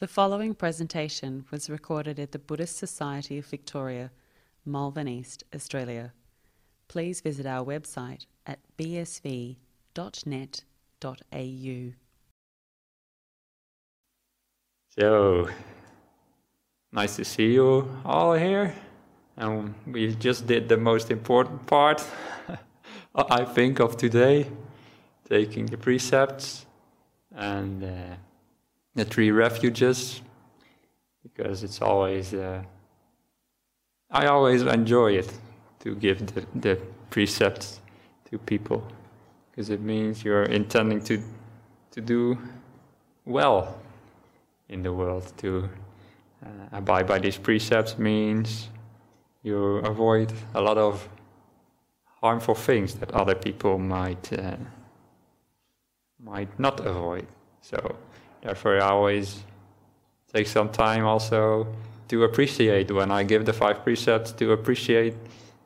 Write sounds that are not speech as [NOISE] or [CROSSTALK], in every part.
The following presentation was recorded at the Buddhist Society of Victoria, Malvern East, Australia. Please visit our website at bsv.net.au. So, nice to see you all here. And we just did the most important part, [LAUGHS] I think, of today taking the precepts and uh, the three refuges, because it's always, uh, I always enjoy it to give the, the precepts to people, because it means you're intending to, to do well in the world. To uh, abide by these precepts means you avoid a lot of harmful things that other people might uh, might not avoid. So therefore, I always take some time also to appreciate when I give the five precepts to appreciate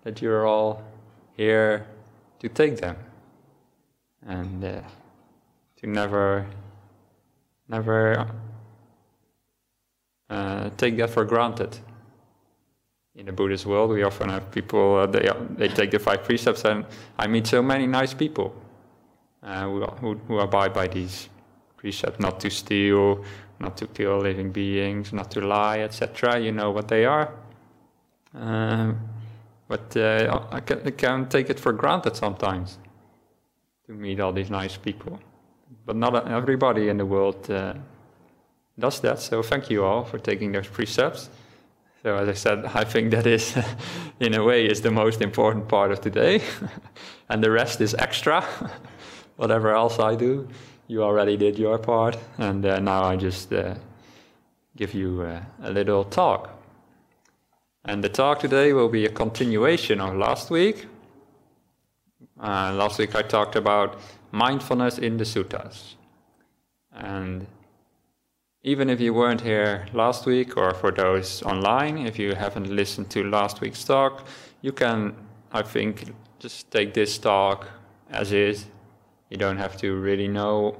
that you're all here to take them and uh, to never never uh, take that for granted. In the Buddhist world, we often have people, uh, they, they take the five precepts, and I meet so many nice people uh, who, who, who abide by these precepts not to steal, not to kill living beings, not to lie, etc. You know what they are. Um, but uh, I, can, I, can, take it for granted sometimes to meet all these nice people. But not everybody in the world uh, does that. So thank you all for taking those precepts. So as I said, I think that is, [LAUGHS] in a way, is the most important part of today, [LAUGHS] and the rest is extra. [LAUGHS] Whatever else I do, you already did your part, and uh, now I just uh, give you uh, a little talk. And the talk today will be a continuation of last week. Uh, last week I talked about mindfulness in the suttas, and even if you weren't here last week, or for those online, if you haven't listened to last week's talk, you can, I think, just take this talk as is. You don't have to really know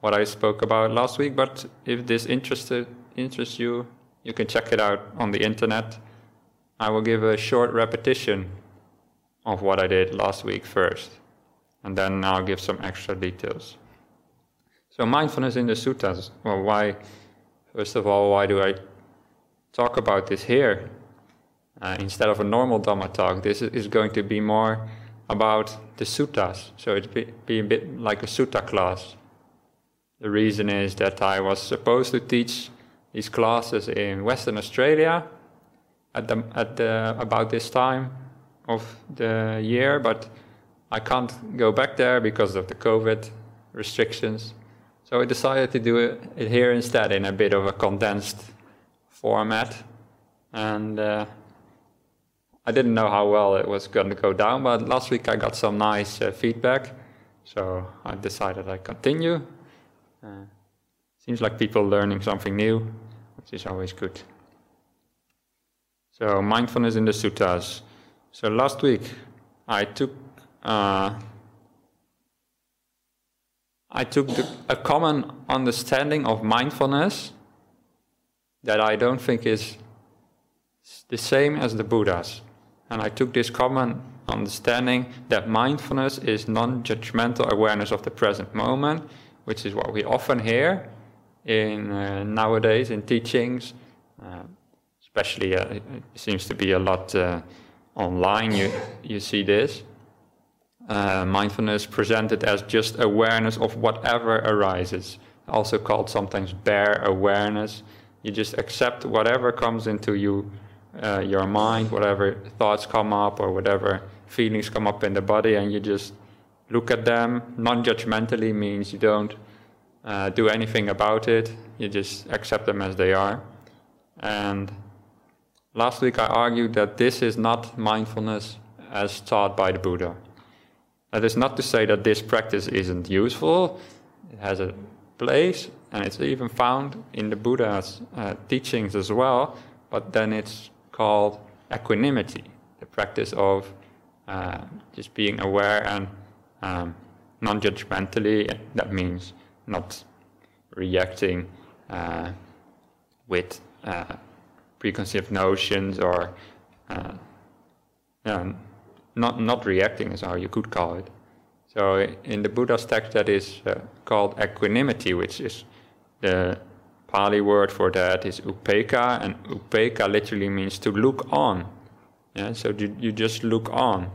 what I spoke about last week, but if this interested, interests you, you can check it out on the internet. I will give a short repetition of what I did last week first, and then I'll give some extra details. So, mindfulness in the suttas. Well, why? First of all, why do I talk about this here? Uh, instead of a normal Dhamma talk, this is going to be more about the suttas. So it be, be a bit like a sutta class. The reason is that I was supposed to teach these classes in Western Australia at, the, at the, about this time of the year, but I can't go back there because of the COVID restrictions. So I decided to do it here instead in a bit of a condensed format. And uh, I didn't know how well it was going to go down, but last week I got some nice uh, feedback. So I decided I'd continue. Uh, seems like people learning something new, which is always good. So mindfulness in the suttas. So last week I took uh, I took the, a common understanding of mindfulness that I don't think is the same as the Buddha's. And I took this common understanding that mindfulness is non judgmental awareness of the present moment, which is what we often hear in uh, nowadays in teachings. Uh, especially, uh, it seems to be a lot uh, online, you, you see this uh, mindfulness presented as just awareness of whatever arises, also called sometimes bare awareness. You just accept whatever comes into you, uh, your mind, whatever thoughts come up or whatever feelings come up in the body, and you just look at them. Non judgmentally means you don't uh, do anything about it, you just accept them as they are. And last week I argued that this is not mindfulness as taught by the Buddha. That is not to say that this practice isn't useful. It has a place, and it's even found in the Buddha's uh, teachings as well. But then it's called equanimity, the practice of uh, just being aware and um, non-judgmentally. That means not reacting uh, with uh, preconceived notions or uh, not not reacting is how you could call it. So in the Buddha's text, that is uh, called equanimity, which is the Pali word for that is upekkha, and upekkha literally means to look on. Yeah, so you, you just look on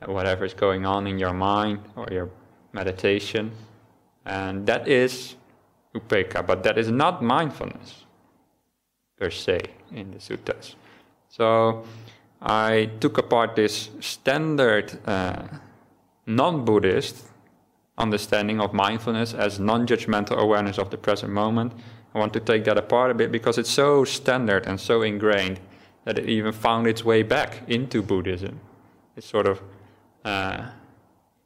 at whatever is going on in your mind or your meditation, and that is upekkha, but that is not mindfulness per se in the suttas. So I took apart this standard uh, non-Buddhist understanding of mindfulness as non-judgmental awareness of the present moment. I want to take that apart a bit because it's so standard and so ingrained that it even found its way back into Buddhism. It's sort of uh,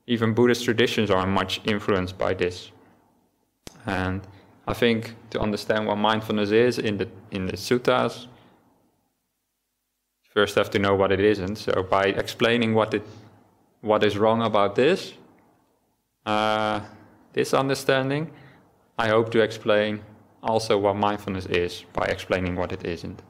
even Buddhist traditions are much influenced by this. And I think to understand what mindfulness is in the in the suttas, first have to know what it isn't. So by explaining what it what is wrong about this, uh, this understanding, I hope to explain also what mindfulness is by explaining what it isn't.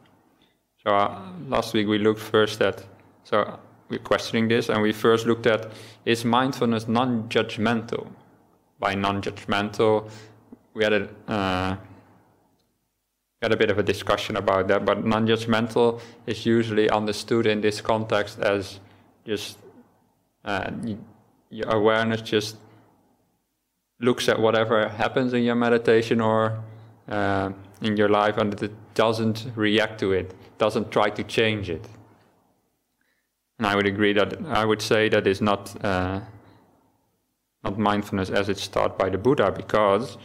So uh, last week we looked first at so we're questioning this, and we first looked at is mindfulness non-judgmental? By non-judgmental, we had a uh, had a bit of a discussion about that, but non-judgmental is usually understood in this context as just uh, your awareness just looks at whatever happens in your meditation or uh, in your life and that it doesn't react to it, doesn't try to change it. And I would agree that I would say that is not uh, not mindfulness as it's taught by the Buddha, because,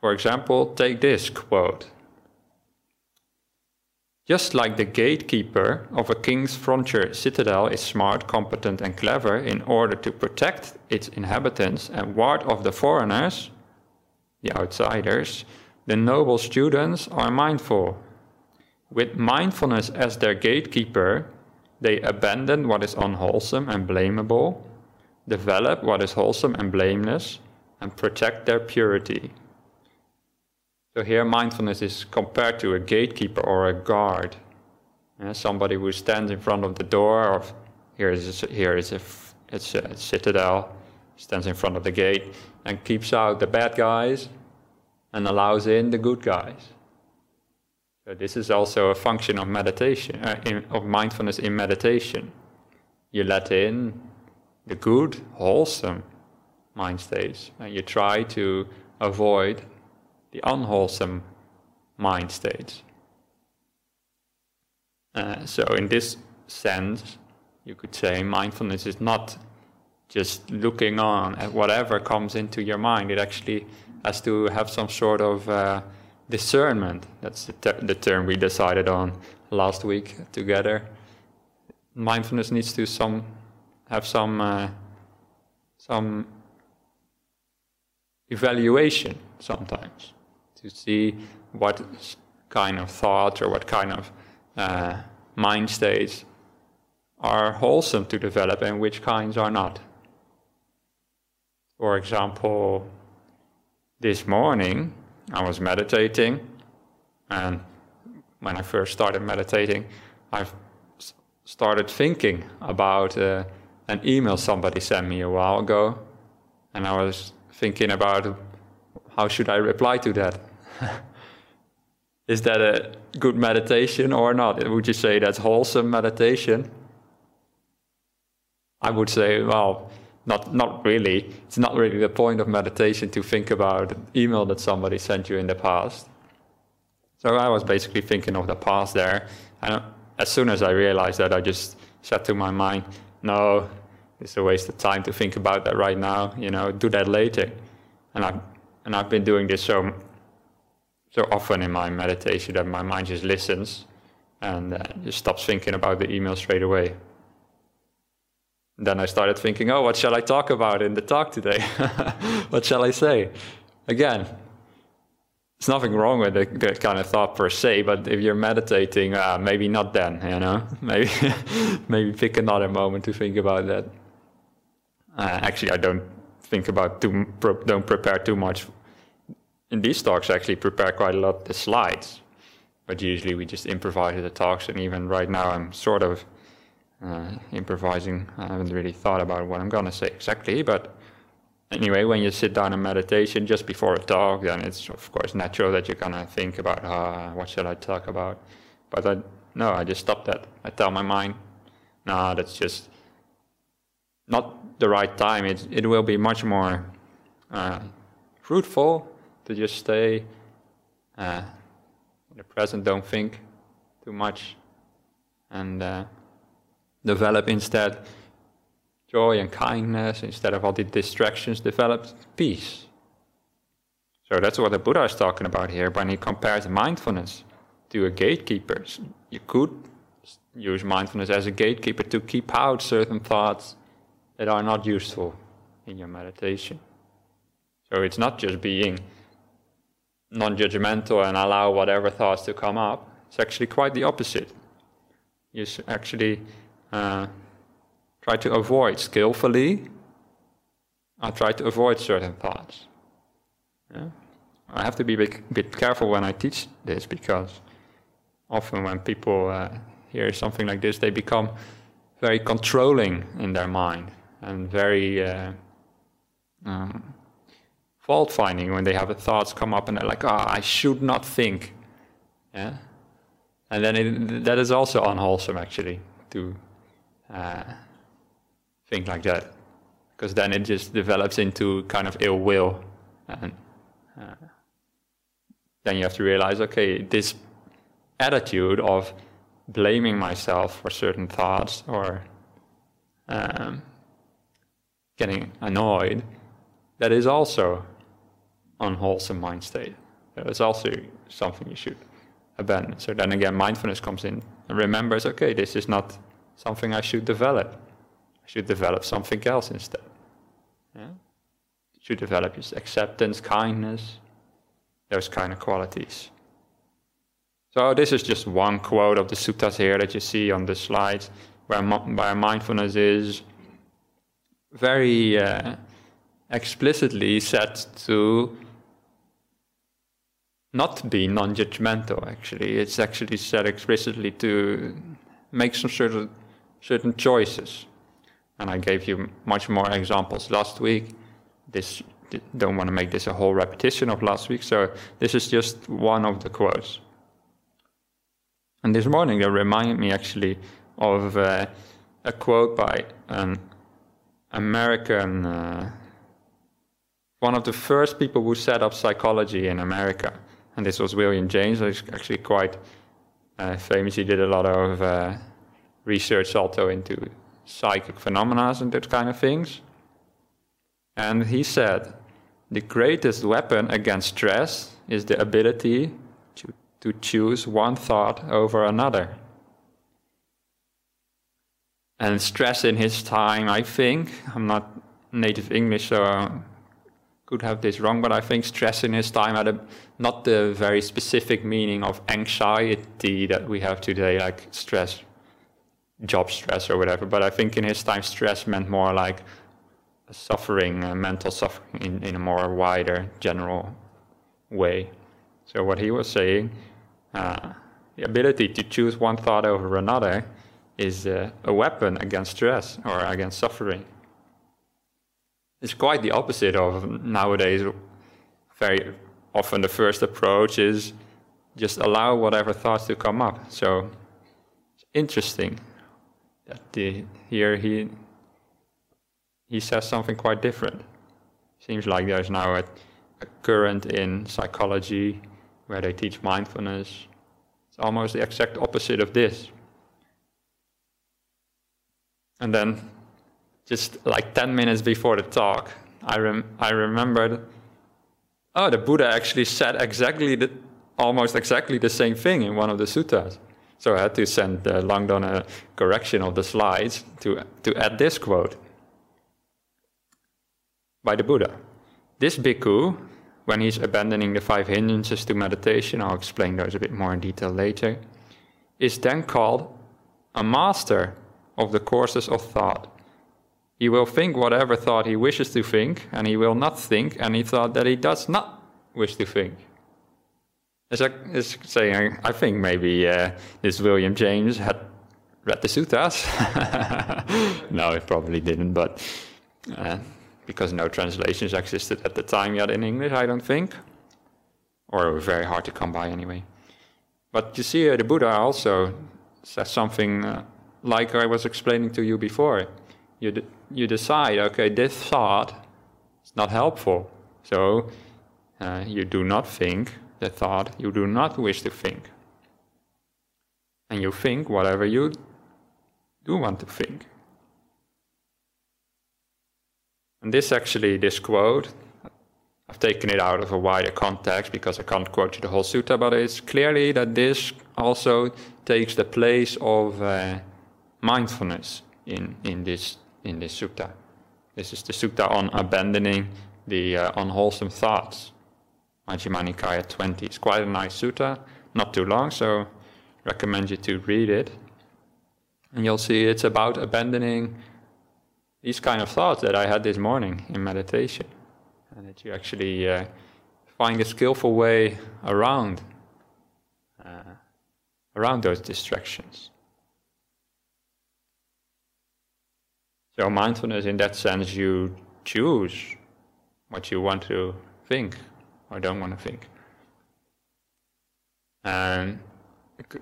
for example, take this quote. Just like the gatekeeper of a king's frontier citadel is smart, competent, and clever in order to protect its inhabitants and ward off the foreigners, the outsiders, the noble students are mindful. With mindfulness as their gatekeeper, they abandon what is unwholesome and blamable, develop what is wholesome and blameless, and protect their purity. So here, mindfulness is compared to a gatekeeper or a guard, yeah, somebody who stands in front of the door. Of here is a, here is a it's a citadel, stands in front of the gate and keeps out the bad guys and allows in the good guys. So this is also a function of meditation, uh, in, of mindfulness in meditation. You let in the good, wholesome mind states, and you try to avoid the unwholesome mind states. Uh, so, in this sense, you could say mindfulness is not just looking on at whatever comes into your mind. It actually has to have some sort of uh, discernment. That's the, ter- the, term we decided on last week together. Mindfulness needs to some have some uh, some evaluation sometimes to see what kind of thoughts or what kind of uh, mind states are wholesome to develop and which kinds are not. For example, this morning I was meditating, and when I first started meditating, I started thinking about uh, an email somebody sent me a while ago, and I was thinking about how should I reply to that. [LAUGHS] Is that a good meditation or not? Would you say that's wholesome meditation? I would say, well, not not really. It's not really the point of meditation to think about an email that somebody sent you in the past. So I was basically thinking of the past there, and as soon as I realized that, I just said to my mind, "No, it's a waste of time to think about that right now. You know, do that later." And I and I've been doing this so so often in my meditation that my mind just listens and uh, just stops thinking about the email straight away then I started thinking, oh, what shall I talk about in the talk today? [LAUGHS] what shall I say? Again, there's nothing wrong with the, kind of thought per se, but if you're meditating, uh, maybe not then, you know? [LAUGHS] Maybe, [LAUGHS] maybe pick another moment to think about that. Uh, actually, I don't think about too, don't prepare too much. In these talks, I actually prepare quite a lot the slides. but usually we just improvise the talks, and even right now I'm sort of uh, improvising. I haven't really thought about what I'm gonna say exactly, but anyway, when you sit down in meditation just before a talk, then it's of course natural that you're gonna think about, uh, what shall I talk about? But I, no, I just stop that. I tell my mind, no, that's just not the right time. It, it will be much more uh, fruitful to just stay uh, in the present, don't think too much, and uh, develop instead joy and kindness instead of all the distractions, develop peace. So that's what the Buddha is talking about here when he compares mindfulness to a gatekeeper. You could use mindfulness as a gatekeeper to keep out certain thoughts that are not useful in your meditation. So it's not just being non judgmental and allow whatever thoughts to come up, it's actually quite the opposite. You actually uh, try to avoid skillfully, I try to avoid certain thoughts. Yeah? I have to be a bit, careful when I teach this because often when people uh, hear something like this, they become very controlling in their mind and very uh, um, fault finding when they have thoughts come up and they're like, "Ah, oh, I should not think," yeah, and then it, that is also unwholesome actually to uh, think like that, because then it just develops into kind of ill will, and uh, then you have to realize, okay, this attitude of blaming myself for certain thoughts or um, getting annoyed, that is also unwholesome mind state. It's also something you should abandon. So then again, mindfulness comes in and remembers, okay, this is not something I should develop. I should develop something else instead. Yeah? Should develop just acceptance, kindness, those kind of qualities. So this is just one quote of the suttas here that you see on the slides, where, where mindfulness is very uh, explicitly set to not be non-judgmental. Actually, it's actually said explicitly to make some certain certain choices. And I gave you much more examples last week. This don't want to make this a whole repetition of last week, so this is just one of the quotes. And this morning they reminded me actually of uh, a quote by an American, uh, one of the first people who set up psychology in America. And this was William James, who's actually quite uh, famous. He did a lot of uh, research also into psychic phenomena and that kind of things. And he said, the greatest weapon against stress is the ability to, to choose one thought over another and stress in his time, I think, I'm not native English, so I could have this wrong, but I think stress in his time had a, not the very specific meaning of anxiety that we have today, like stress, job stress or whatever. But I think in his time, stress meant more like suffering, uh, mental suffering in, in a more wider, general way. So what he was saying, uh, the ability to choose one thought over another is uh, a weapon against stress or against suffering. It's quite the opposite of nowadays. Very often, the first approach is just allow whatever thoughts to come up. So it's interesting that the, here he he says something quite different. Seems like there's now a, a current in psychology where they teach mindfulness. It's almost the exact opposite of this. And then, just like 10 minutes before the talk, I, rem- I remembered oh, the Buddha actually said exactly the, almost exactly the same thing in one of the suttas. So I had to send uh, Langdon a correction of the slides to, to add this quote by the Buddha. This bhikkhu, when he's abandoning the five hindrances to meditation, I'll explain those a bit more in detail later, is then called a master of the courses of thought. He will think whatever thought he wishes to think, and he will not think any thought that he does not wish to think. As I is saying, I think maybe uh, this William James had read the sutras. [LAUGHS] no, he probably didn't, but uh, because no translations existed at the time yet in English, I don't think, or were very hard to come by anyway. But you see, uh, the Buddha also says something uh, like I was explaining to you before. You, d- you decide, okay, this thought is not helpful, so uh, you do not think the thought you do not wish to think. And you think whatever you do want to think. And this actually, this quote, I've taken it out of a wider context because I can't quote you the whole sutta, but it's clearly that this also takes the place of uh, mindfulness in, in, this, in this sutta. This is the sutta on abandoning the uh, unwholesome thoughts. Majjhima Nikaya 20. It's quite a nice sutta, not too long, so recommend you to read it. And you'll see it's about abandoning these kind of thoughts that I had this morning in meditation. And that you actually uh, find a skillful way around uh, around those distractions. So mindfulness in that sense you choose what you want to think or don't want to think. And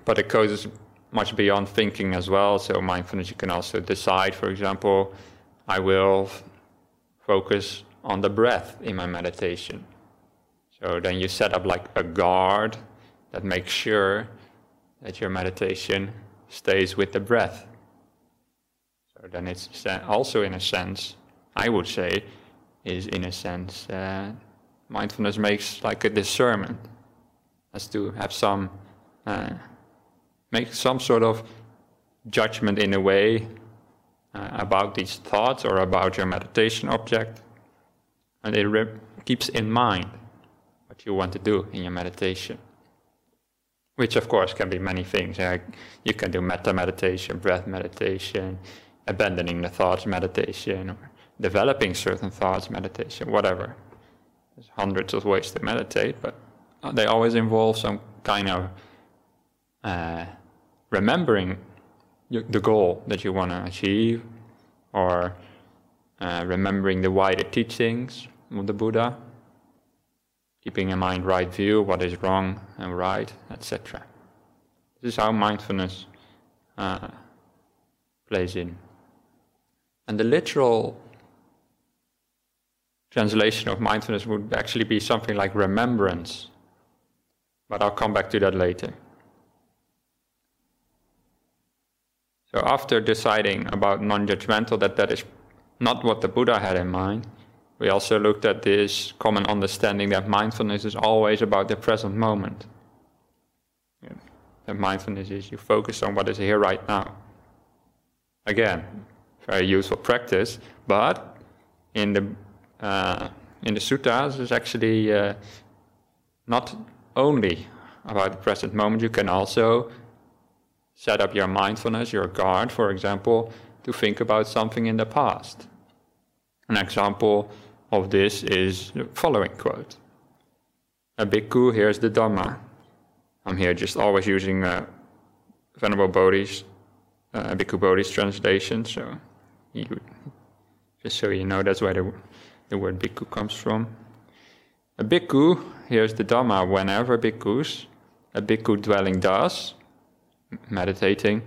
but it goes much beyond thinking as well. So mindfulness, you can also decide, for example, I will focus on the breath in my meditation. So then you set up like a guard that makes sure that your meditation stays with the breath. So then it's also, in a sense, I would say, is in a sense, uh, mindfulness makes like a discernment, as to have some. Uh, make some sort of judgment in a way uh, about these thoughts or about your meditation object. And it re- keeps in mind what you want to do in your meditation. Which, of course, can be many things. you can do metta meditation, breath meditation, abandoning the thoughts meditation, or developing certain thoughts meditation, whatever. There's hundreds of ways to meditate, but they always involve some kind of uh, remembering the goal that you want to achieve or uh, remembering the wider teachings of the Buddha, keeping in mind right view, what is wrong and right, etc. This is how mindfulness uh, plays in. And the literal translation of mindfulness would actually be something like remembrance. But I'll come back to that later. So after deciding about non-judgmental, that that is not what the Buddha had in mind, we also looked at this common understanding that mindfulness is always about the present moment. Yeah. That mindfulness is you focus on what is here right now. Again, very useful practice, but in the uh, in the suttas is actually uh, not only about the present moment. You can also set up your mindfulness, your guard, for example, to think about something in the past. An example of this is the following quote A bhikkhu hears the Dhamma. I'm here just always using uh, Venerable Bodhi's, uh, Bhikkhu Bodhi's translation, so you, just so you know that's where the, the word bhikkhu comes from. A bhikkhu hears the Dhamma whenever bhikkhus, a bhikkhu dwelling thus, meditating,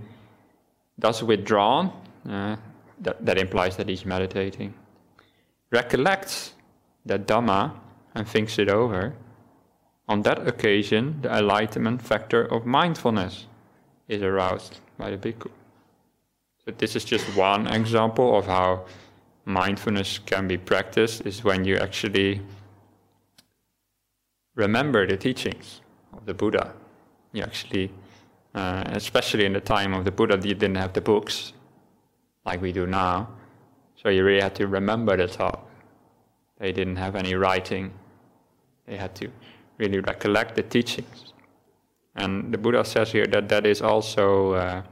thus withdrawn, uh, that, that implies that he's meditating, recollects that Dhamma and thinks it over, on that occasion the enlightenment factor of mindfulness is aroused by the bhikkhu. So this is just one example of how mindfulness can be practiced is when you actually remember the teachings of the Buddha. You actually uh, especially in the time of the Buddha, you didn't have the books like we do now. So you really had to remember the talk. They didn't have any writing. They had to really recollect the teachings. And the Buddha says here that that is also uh,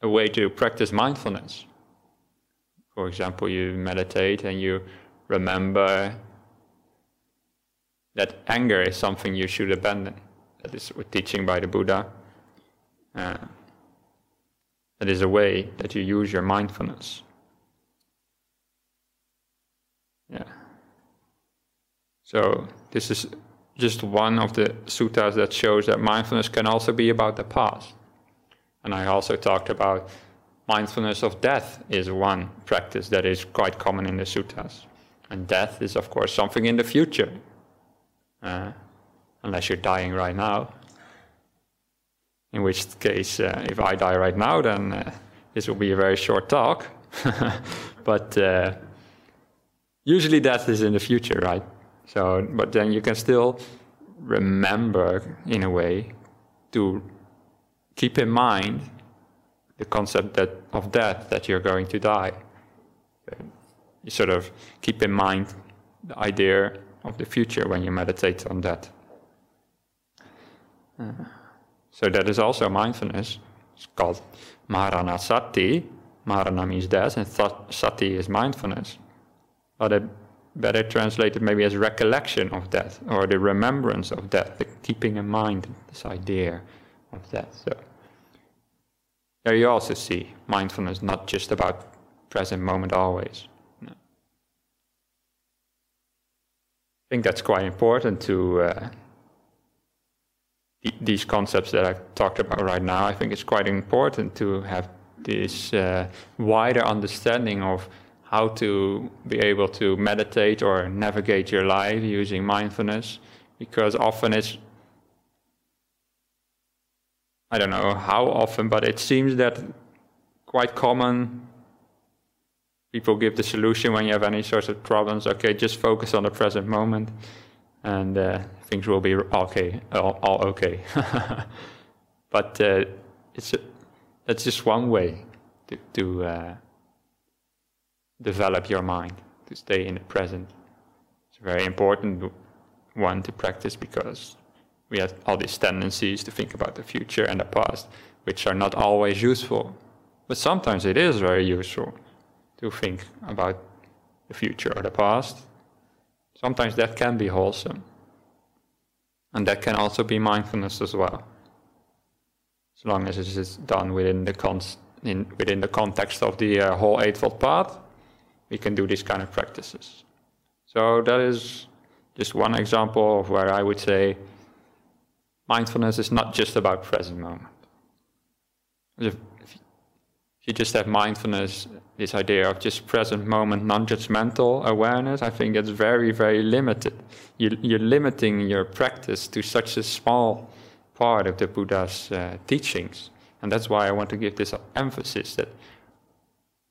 a way to practice mindfulness. For example, you meditate and you remember that anger is something you should abandon. That is teaching by the Buddha. Uh, that is a way that you use your mindfulness. Yeah. So this is just one of the suttas that shows that mindfulness can also be about the past. And I also talked about mindfulness of death is one practice that is quite common in the suttas. And death is, of course, something in the future, uh, unless you're dying right now. In which case, uh, if I die right now, then uh, this will be a very short talk. [LAUGHS] but uh, usually, death is in the future, right? So, but then you can still remember, in a way, to keep in mind the concept that of death that you're going to die. You sort of keep in mind the idea of the future when you meditate on that. Uh, so that is also mindfulness. It's called Marana Sati. Marana means death, and Sati is mindfulness. But it better translated maybe as recollection of death, or the remembrance of death, the keeping in mind this idea of death. So there you also see mindfulness not just about present moment always. No. I think that's quite important to uh, these concepts that I've talked about right now. I think it's quite important to have this uh, wider understanding of how to be able to meditate or navigate your life using mindfulness, because often it's I don't know how often, but it seems that quite common people give the solution when you have any sorts of problems. Okay, just focus on the present moment, and uh, things will be okay, all, all okay. [LAUGHS] but uh, it's that's just one way to, to uh, develop your mind to stay in the present. It's a very important one to practice because we have all these tendencies to think about the future and the past, which are not always useful. But sometimes it is very useful to think about the future or the past. Sometimes that can be wholesome. And that can also be mindfulness as well. As long as it is done within the, con- in, within the context of the uh, whole Eightfold Path, we can do these kind of practices. So that is just one example of where I would say mindfulness is not just about present moment. If, you just have mindfulness, this idea of just present moment, non-judgmental awareness, I think it's very, very limited. You, you're limiting your practice to such a small part of the Buddha's uh, teachings, and that's why I want to give this emphasis that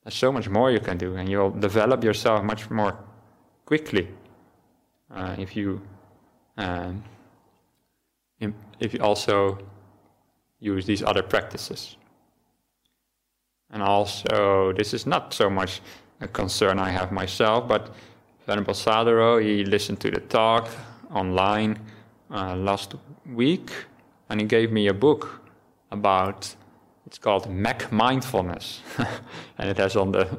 there's so much more you can do, and you'll develop yourself much more quickly uh, if you. Um, if you also use these other practices. And also, this is not so much a concern I have myself, but Venerable Sadaro, he listened to the talk online uh, last week, and he gave me a book about, it's called McMindfulness. [LAUGHS] and it has on the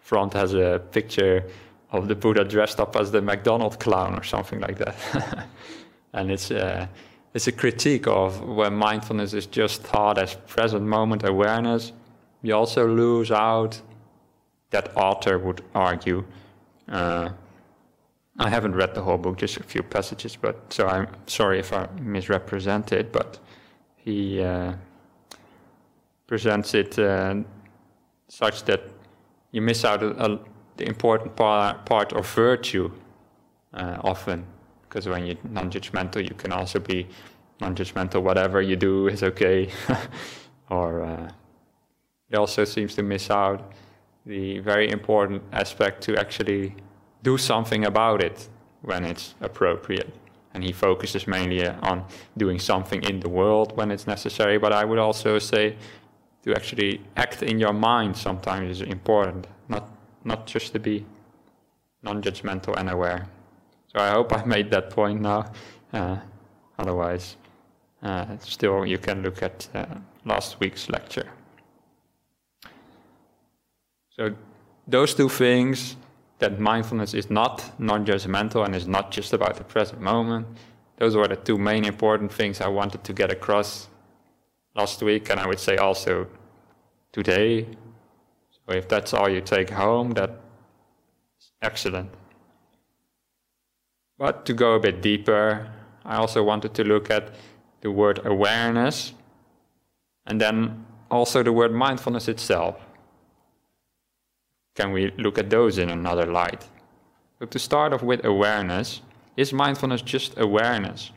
front has a picture of the Buddha dressed up as the McDonald clown or something like that. [LAUGHS] and it's uh, it's a critique of when mindfulness is just thought as present moment awareness. You also lose out, that author would argue. Uh, I haven't read the whole book, just a few passages, but so I'm sorry if I misrepresent it, but he uh, presents it uh, such that you miss out a, a, the important part, part of virtue uh, often because when you're non-judgmental, you can also be non-judgmental. Whatever you do is okay. [LAUGHS] or uh, it also seems to miss out the very important aspect to actually do something about it when it's appropriate. And he focuses mainly on doing something in the world when it's necessary. But I would also say to actually act in your mind sometimes is important, not not just to be non-judgmental and aware. So I hope I made that point now. Uh, otherwise, uh, still you can look at uh, last week's lecture. So those two things, that mindfulness is not non judgmental and is not just about the present moment. Those were the two main important things I wanted to get across last week, and I would say also today. So if that's all you take home, that's excellent. But to go a bit deeper, I also wanted to look at the word awareness and then also the word mindfulness itself. Can we look at those in another light? So to start off with awareness, is mindfulness just awareness?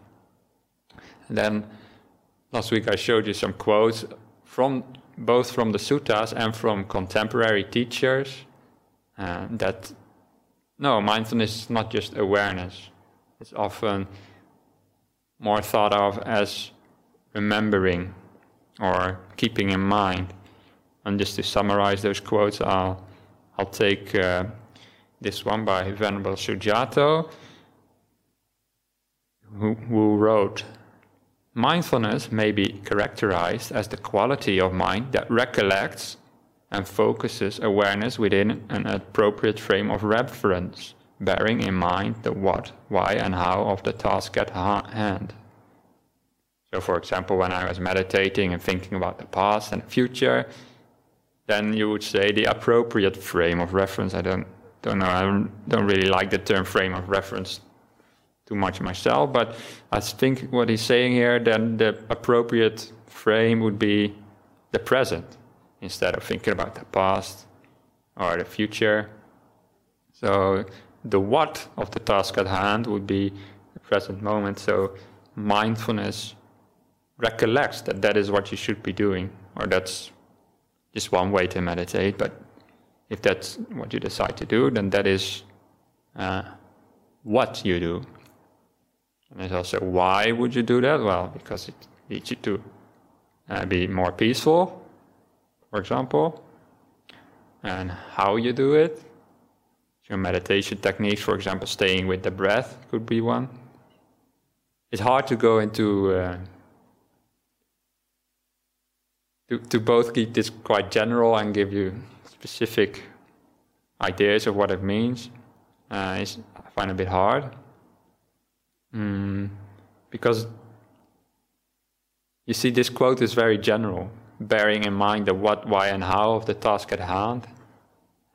And then last week I showed you some quotes from both from the suttas and from contemporary teachers uh, that no, mindfulness is not just awareness. It's often more thought of as remembering or keeping in mind. And just to summarize those quotes, I'll, I'll take uh, this one by Venerable Sujato, who, who wrote Mindfulness may be characterized as the quality of mind that recollects and focuses awareness within an appropriate frame of reference, bearing in mind the what, why, and how of the task at hand. So, for example, when I was meditating and thinking about the past and the future, then you would say the appropriate frame of reference. I don't, don't know, I don't, really like the term frame of reference too much myself, but I think what he's saying here, then the appropriate frame would be the present instead of thinking about the past or the future. So the what of the task at hand would be the present moment. So mindfulness recollects that that is what you should be doing, or that's just one way to meditate. But if that's what you decide to do, then that is uh, what you do. And there's also why would you do that? Well, because it leads you to uh, be more peaceful, for example, and how you do it. Your meditation techniques, for example, staying with the breath could be one. It's hard to go into uh, to, to both keep this quite general and give you specific ideas of what it means. Uh, I find it a bit hard mm, because you see, this quote is very general bearing in mind the what, why, and how of the task at hand,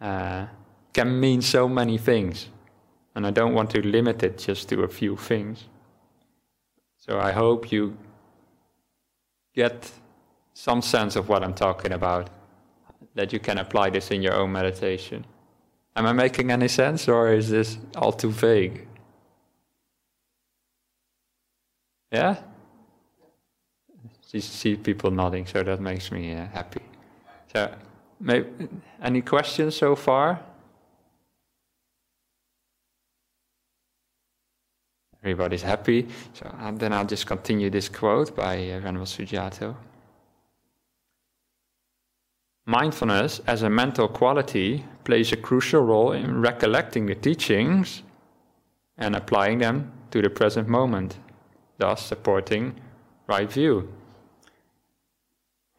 uh, can mean so many things. And I don't want to limit it just to a few things. So I hope you get some sense of what I'm talking about, that you can apply this in your own meditation. Am I making any sense, or is this all too vague? Yeah? See people nodding, so that makes me uh, happy. So, any questions so far? Everybody's happy. So then I'll just continue this quote by uh. Mindfulness as a mental quality plays a crucial role in recollecting the teachings and applying them to the present moment, thus supporting right view.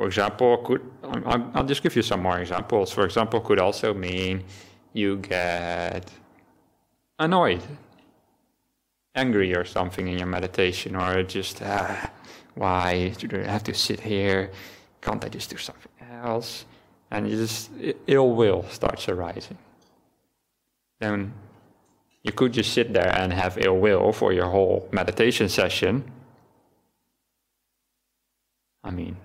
For example, could I'll, I'll just give you some more examples. For example, could also mean you get annoyed, angry, or something in your meditation, or just uh, why do I have to sit here? Can't I just do something else? And you just ill will starts arising. Then you could just sit there and have ill will for your whole meditation session. I mean,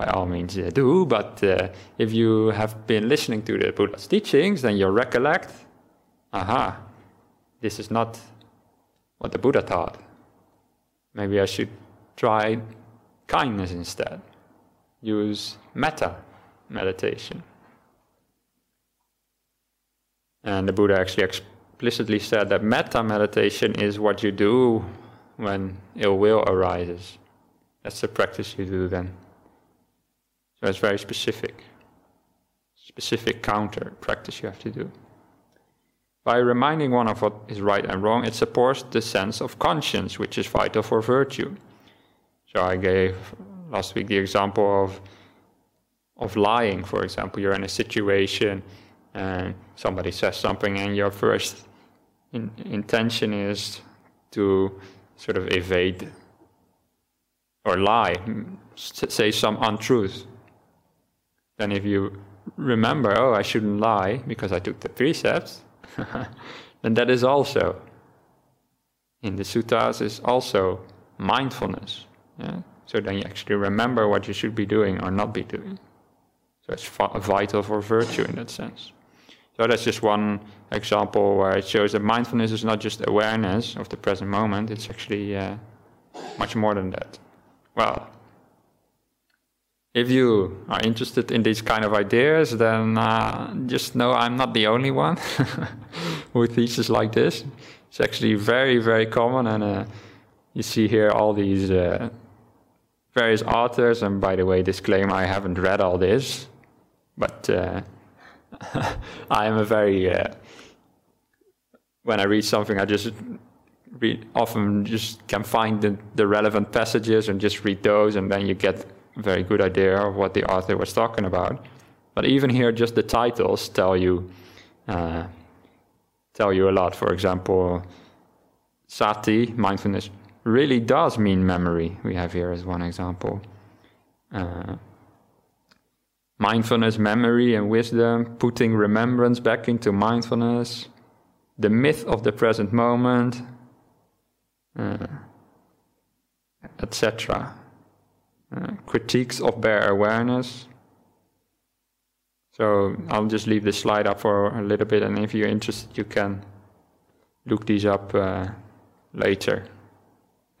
by all means uh, do, but uh, if you have been listening to the Buddha's teachings, then you'll recollect, aha, this is not what the Buddha taught. Maybe I should try kindness instead. Use metta meditation. And the Buddha actually explicitly said that metta meditation is what you do when ill will arises. That's the practice you do then. So it's very specific. Specific counter practice you have to do. By reminding one of what is right and wrong, it supports the sense of conscience, which is vital for virtue. So I gave last week the example of of lying, for example. You're in a situation and somebody says something, and your first in, intention is to sort of evade or lie, say some untruth. Then, if you remember, oh, I shouldn't lie because I took the precepts, [LAUGHS] then that is also in the suttas is also mindfulness. Yeah? So then you actually remember what you should be doing or not be doing. So it's vital for virtue in that sense. So that's just one example where it shows that mindfulness is not just awareness of the present moment, it's actually uh, much more than that. Well, if you are interested in these kind of ideas, then uh, just know I'm not the only one [LAUGHS] who teaches like this. It's actually very, very common, and uh, you see here all these uh, various authors. And by the way, disclaimer: I haven't read all this, but uh, [LAUGHS] I am a very uh, when I read something, I just read often just can find the, the relevant passages and just read those, and then you get very good idea of what the author was talking about. But even here, just the titles tell you uh, tell you a lot. For example, sati mindfulness really does mean memory. We have here as one example. Uh, mindfulness, memory, and wisdom, putting remembrance back into mindfulness, the myth of the present moment, uh, etc. Critiques of bare awareness. So I'll just leave this slide up for a little bit, and if you're interested, you can look these up uh, later.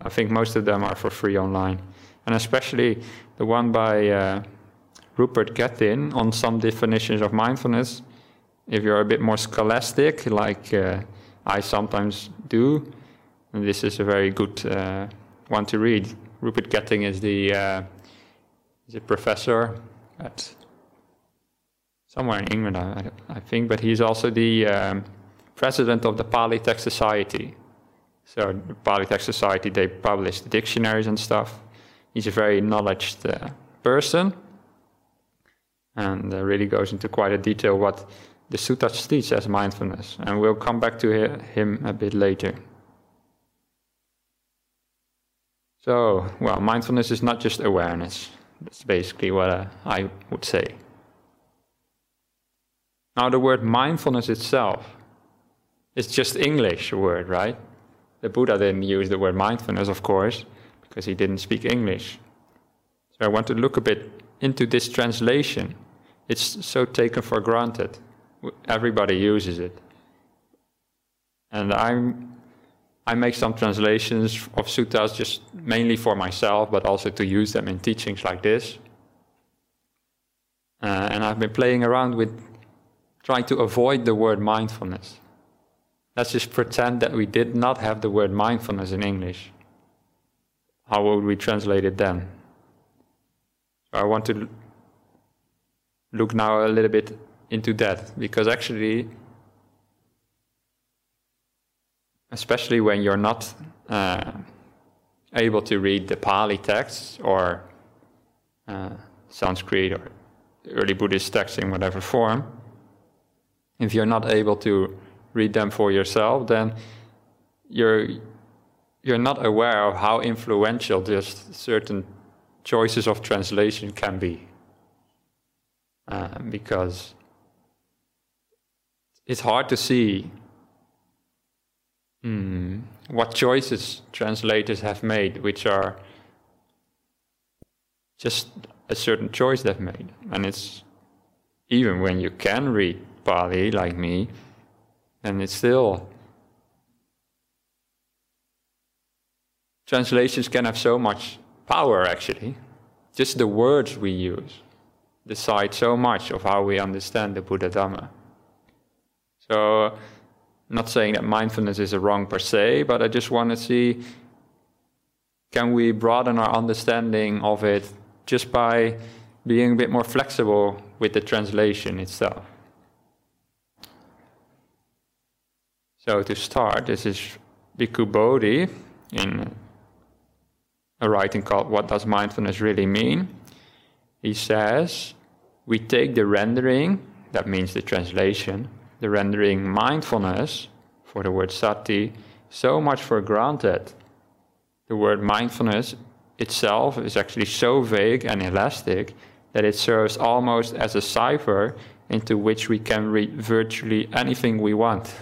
I think most of them are for free online, and especially the one by uh, Rupert Gethin on some definitions of mindfulness. If you're a bit more scholastic, like uh, I sometimes do, this is a very good uh, one to read. Rupert Gethin is the uh, is a professor at somewhere in England, I, I think, but he's also the um, president of the Pali Text Society. So the Pali Text Society they publish the dictionaries and stuff. He's a very knowledged uh, person and uh, really goes into quite a detail what the suttas teach as mindfulness. And we'll come back to him a bit later. So, well, mindfulness is not just awareness. That's basically what uh, I would say. Now, the word mindfulness itself is just English word, right? The Buddha didn't use the word mindfulness, of course, because he didn't speak English. So I want to look a bit into this translation. It's so taken for granted. Everybody uses it. And I'm, I make some translations of suttas just mainly for myself, but also to use them in teachings like this. Uh, and I've been playing around with trying to avoid the word mindfulness. Let's just pretend that we did not have the word mindfulness in English. How would we translate it then? I want to look now a little bit into that because actually, especially when you're not uh, able to read the Pali texts or uh, Sanskrit or early Buddhist texts in whatever form, if you're not able to read them for yourself, then you're you're not aware of how influential just certain choices of translation can be. Uh, because it's hard to see hmm, what choices translators have made, which are just a certain choice they've made. And it's even when you can read Pali, like me, and it's still translations can have so much power actually just the words we use decide so much of how we understand the Buddha Dhamma. So, not saying that mindfulness is a wrong per se, but I just want to see can we broaden our understanding of it just by being a bit more flexible with the translation itself. So, to start, this is Bhikkhu Bodhi in a writing called What Does Mindfulness Really Mean? He says, We take the rendering that means the translation, the rendering mindfulness for the word sati so much for granted. The word mindfulness itself is actually so vague and elastic that it serves almost as a cipher into which we can read virtually anything we want.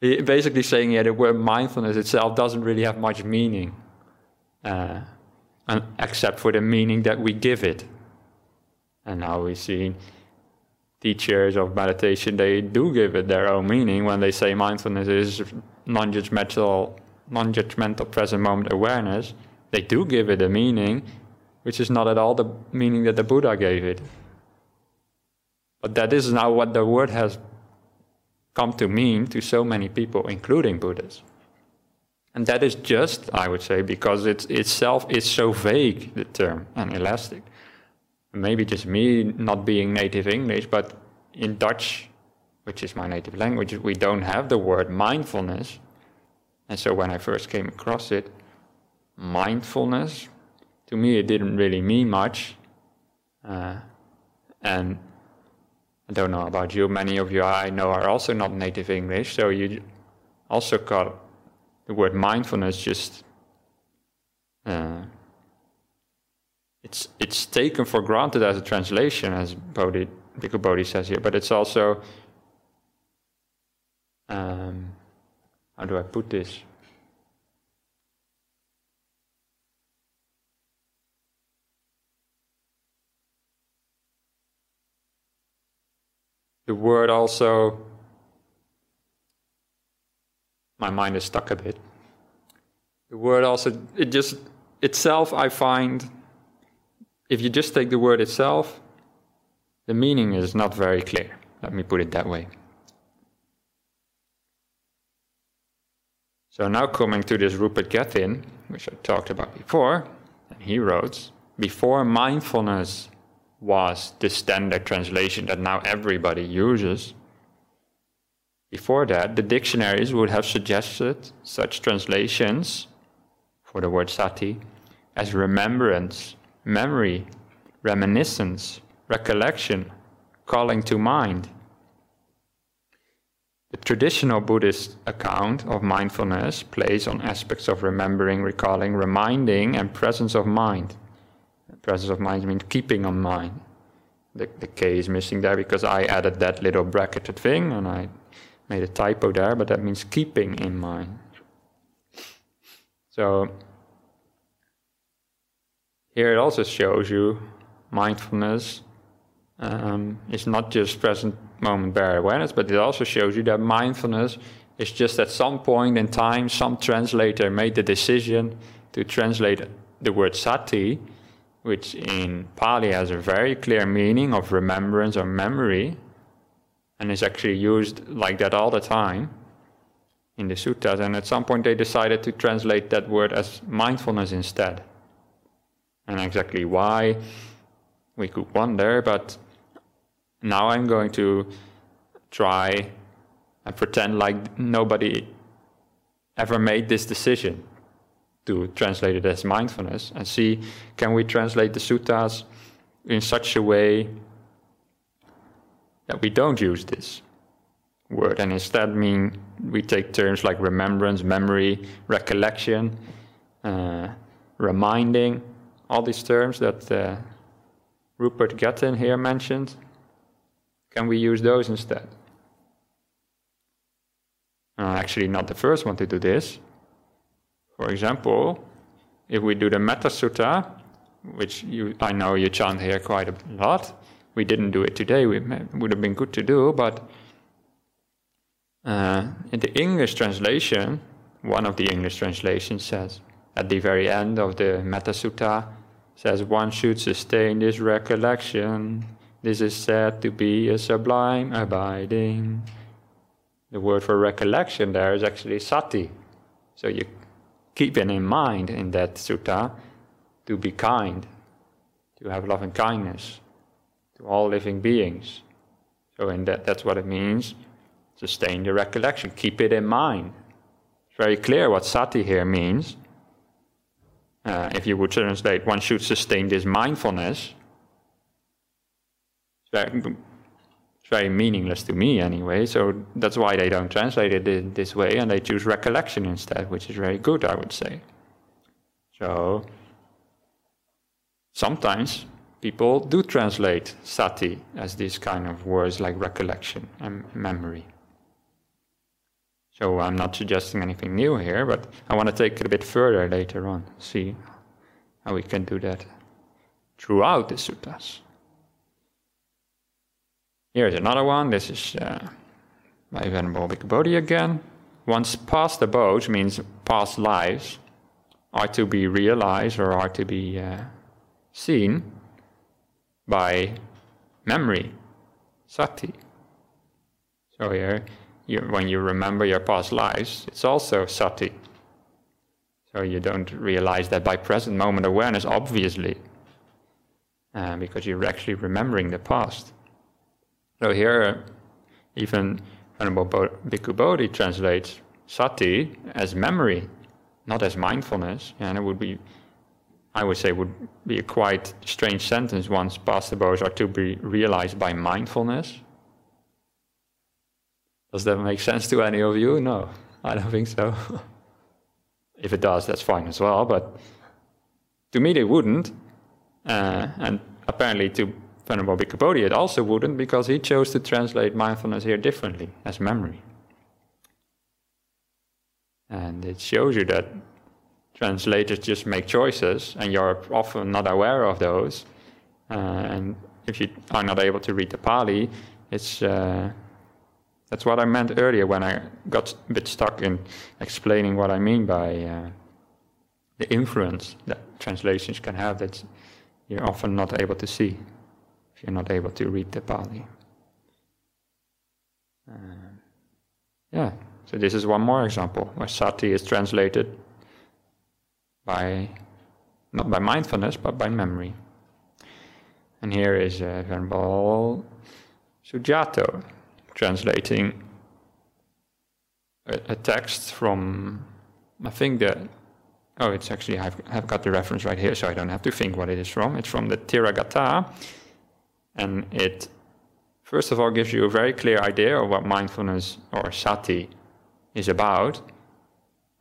Basically, saying yeah, the word mindfulness itself doesn't really have much meaning, uh, except for the meaning that we give it. And now we see teachers of meditation, they do give it their own meaning when they say mindfulness is non-judgmental, non-judgmental present moment awareness. They do give it a meaning, which is not at all the meaning that the Buddha gave it. But that is now what the word has come to mean to so many people, including Buddhists. And that is just, I would say, because it itself is so vague, the term, and elastic maybe just me not being native English, but in Dutch, which is my native language, we don't have the word mindfulness. And so when I first came across it, mindfulness, to me it didn't really mean much. Uh, and I don't know about you, many of you I know are also not native English, so you also got the word mindfulness just uh, it's it's taken for granted as a translation, as Bodhi, Bhikkhu Bodhi says here, but it's also um, how do I put this? The word also, my mind is stuck a bit. The word also, it just itself, I find if you just take the word itself, the meaning is not very clear. Let me put it that way. So now coming to this Rupert Gethin, which I talked about before, and he wrote, before mindfulness was the standard translation that now everybody uses, before that, the dictionaries would have suggested such translations for the word sati as remembrance memory, reminiscence, recollection, calling to mind. The traditional Buddhist account of mindfulness plays on aspects of remembering, recalling, reminding, and presence of mind. Presence of mind means keeping on mind. The, the K is missing there because I added that little bracketed thing and I made a typo there, but that means keeping in mind. So here it also shows you mindfulness um, is not just present moment bare awareness, but it also shows you that mindfulness is just at some point in time, some translator made the decision to translate the word sati, which in Pali has a very clear meaning of remembrance or memory, and is actually used like that all the time in the suttas. And at some point, they decided to translate that word as mindfulness instead and exactly why we could wonder, but now I'm going to try and pretend like nobody ever made this decision to translate it as mindfulness and see can we translate the suttas in such a way that we don't use this word and instead mean we take terms like remembrance, memory, recollection, uh, reminding, all these terms that uh, Rupert Gethin here mentioned, can we use those instead? Uh, actually, not the first one to do this. For example, if we do the Metta Sutta, which you, I know you chant here quite a lot, we didn't do it today, it would have been good to do, but uh, in the English translation, one of the English translations says, at the very end of the Metta Sutta says one should sustain this recollection. This is said to be a sublime abiding. The word for recollection there is actually sati. So you keep it in mind in that sutta to be kind, to have loving kindness to all living beings. So in that that's what it means. Sustain the recollection. Keep it in mind. It's very clear what sati here means. Uh, if you would translate, one should sustain this mindfulness. It's very meaningless to me anyway. So that's why they don't translate it this way and they choose recollection instead, which is very good, I would say. So sometimes people do translate sati as these kind of words like recollection and memory. So I'm not suggesting anything new here, but I want to take it a bit further later on, see how we can do that throughout the suttas. Here's another one. This is uh, by Venerable Bodhi again. Once past abodes means past lives are to be realized or are to be uh, seen by memory, sati. So here, you, when you remember your past lives, it's also sati. So you don't realize that by present moment awareness, obviously, uh, because you're actually remembering the past. So here, even Venerable Bhikkhu Bodhi translates sati as memory, not as mindfulness. And it would be, I would say, would be a quite strange sentence once past abodes are to be realized by mindfulness. Does that make sense to any of you? No, I don't think so. if it does, that's fine as well. But to me, they wouldn't. Uh, and apparently, to Venerable Bhikkhu it also wouldn't because he chose to translate mindfulness here differently as memory. And it shows you that translators just make choices and you're often not aware of those. Uh, and if you are not able to read the Pali, it's. Uh, that's what I meant earlier when I got a bit stuck in explaining what I mean by uh, the influence that translations can have that you're often not able to see if you're not able to read the Pali. Uh, yeah, so this is one more example where sati is translated by not by mindfulness but by memory. And here is uh, Venerable Sujato translating a, a, text from, I think that, oh, it's actually, I've, I've got the reference right here, so I don't have to think what it is from. It's from the Theragatha, and it, first of all, gives you a very clear idea of what mindfulness or sati is about.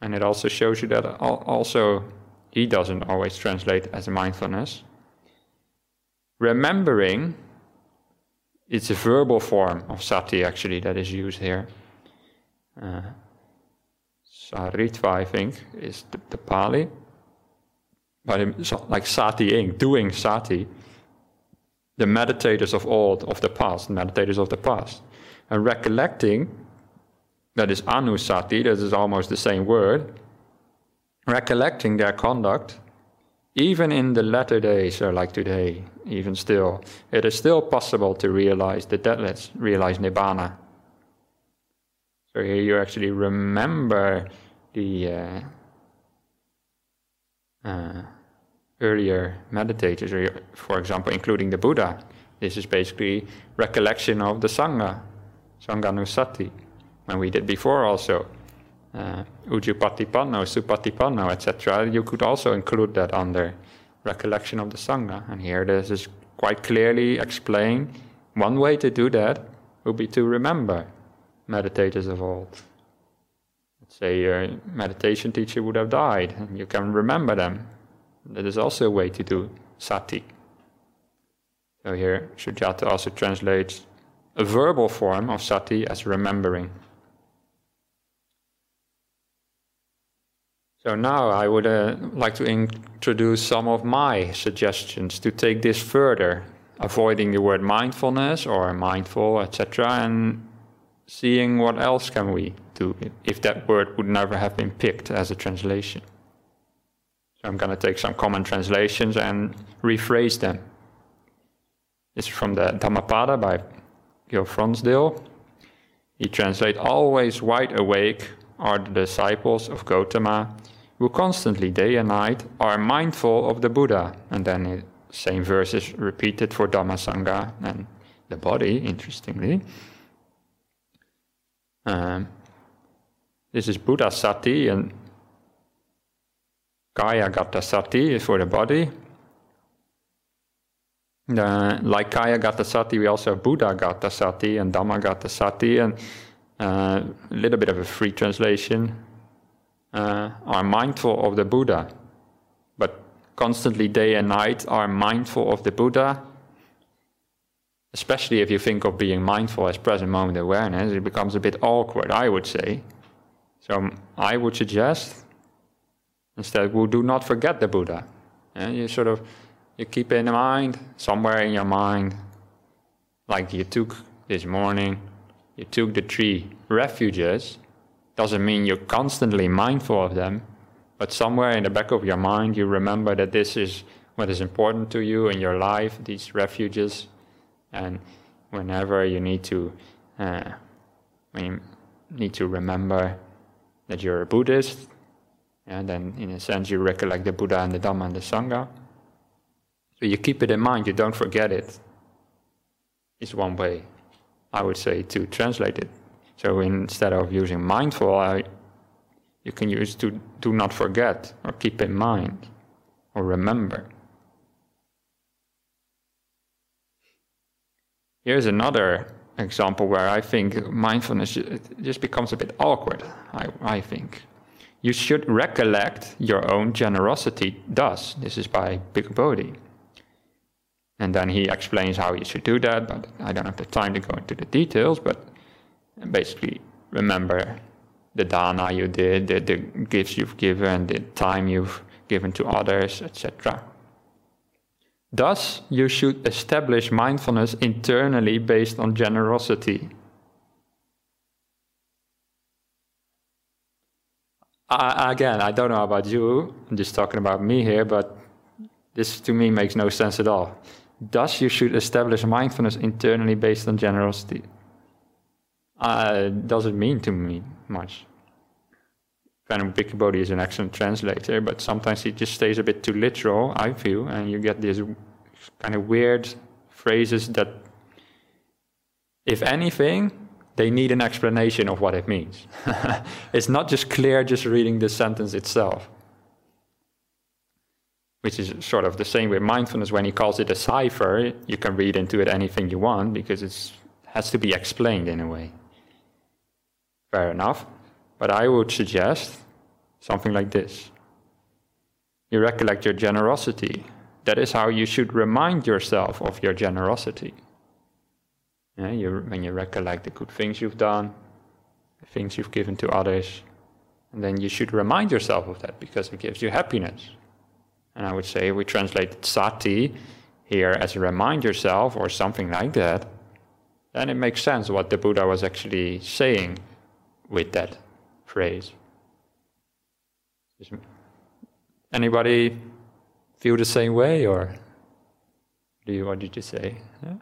And it also shows you that also he doesn't always translate as mindfulness. Remembering, it's a verbal form of sati actually that is used here. Uh, saritva, I think, is the, the Pali. But it's like satiing, doing sati. The meditators of old, of the past, meditators of the past. And recollecting that is anusati, that is almost the same word, recollecting their conduct, even in the latter days, or like today, even still, it is still possible to realize the deathless, realize nibbana. So here you actually remember the uh, uh, earlier meditators, for example, including the Buddha. This is basically recollection of the Sangha, Sanghanusati and we did before also. Uh, Ujupatipanno, Supatipanno, etc. You could also include that under recollection of the Sangha. And here this is quite clearly explained. One way to do that would be to remember meditators of old. Let's say your meditation teacher would have died, and you can remember them. That is also a way to do sati. So here, Sujato also translates a verbal form of sati as remembering. So now I would uh, like to introduce some of my suggestions to take this further, avoiding the word mindfulness or mindful, etc., and seeing what else can we do if that word would never have been picked as a translation. So I'm going to take some common translations and rephrase them. This is from the Dhammapada by Gil Fronsdal. He translates, always wide awake are the disciples of Gotama who constantly, day and night, are mindful of the Buddha. And then the same verse is repeated for Dhammasangha and the body, interestingly. Um, this is Buddha Sati and Kaya Gata Sati for the body. Uh, like Kaya Gata Sati, we also have Buddha Gata Sati and Dhamma Gata Sati, and uh, a little bit of a free translation. Uh, are mindful of the Buddha, but constantly day and night are mindful of the Buddha. Especially if you think of being mindful as present moment awareness, it becomes a bit awkward, I would say. So I would suggest instead, we do not forget the Buddha. You sort of you keep in mind somewhere in your mind, like you took this morning, you took the three refuges. Doesn't mean you're constantly mindful of them, but somewhere in the back of your mind, you remember that this is what is important to you in your life, these refuges. And whenever you need to, uh, you need to remember that you're a Buddhist, and then in a sense you recollect the Buddha and the Dhamma and the Sangha. So you keep it in mind, you don't forget it. Is one way, I would say, to translate it. So instead of using mindful, I, you can use to do not forget or keep in mind or remember. Here's another example where I think mindfulness just becomes a bit awkward, I, I think. You should recollect your own generosity thus. This is by Bhikkhu Bodhi. And then he explains how you should do that, but I don't have the time to go into the details. But basically, remember the dana you did, the, the gifts you've given, the time you've given to others, etc. Thus, you should establish mindfulness internally based on generosity. I, again, I don't know about you, I'm just talking about me here, but this to me makes no sense at all. Thus, you should establish mindfulness internally based on generosity. Uh, doesn't mean to me much. Venerable Bhikkhu is an excellent translator, but sometimes he just stays a bit too literal, I feel, and you get these kind of weird phrases that, if anything, they need an explanation of what it means. [LAUGHS] it's not just clear just reading the sentence itself. Which is sort of the same with mindfulness. When he calls it a cipher, you can read into it anything you want because it has to be explained in a way. Fair enough. But I would suggest something like this You recollect your generosity. That is how you should remind yourself of your generosity. Yeah, you, when you recollect the good things you've done, the things you've given to others, and then you should remind yourself of that because it gives you happiness. And I would say we translate sati here as remind yourself or something like that, then it makes sense what the Buddha was actually saying with that phrase. Anybody feel the same way or do you, what did you say? Yeah?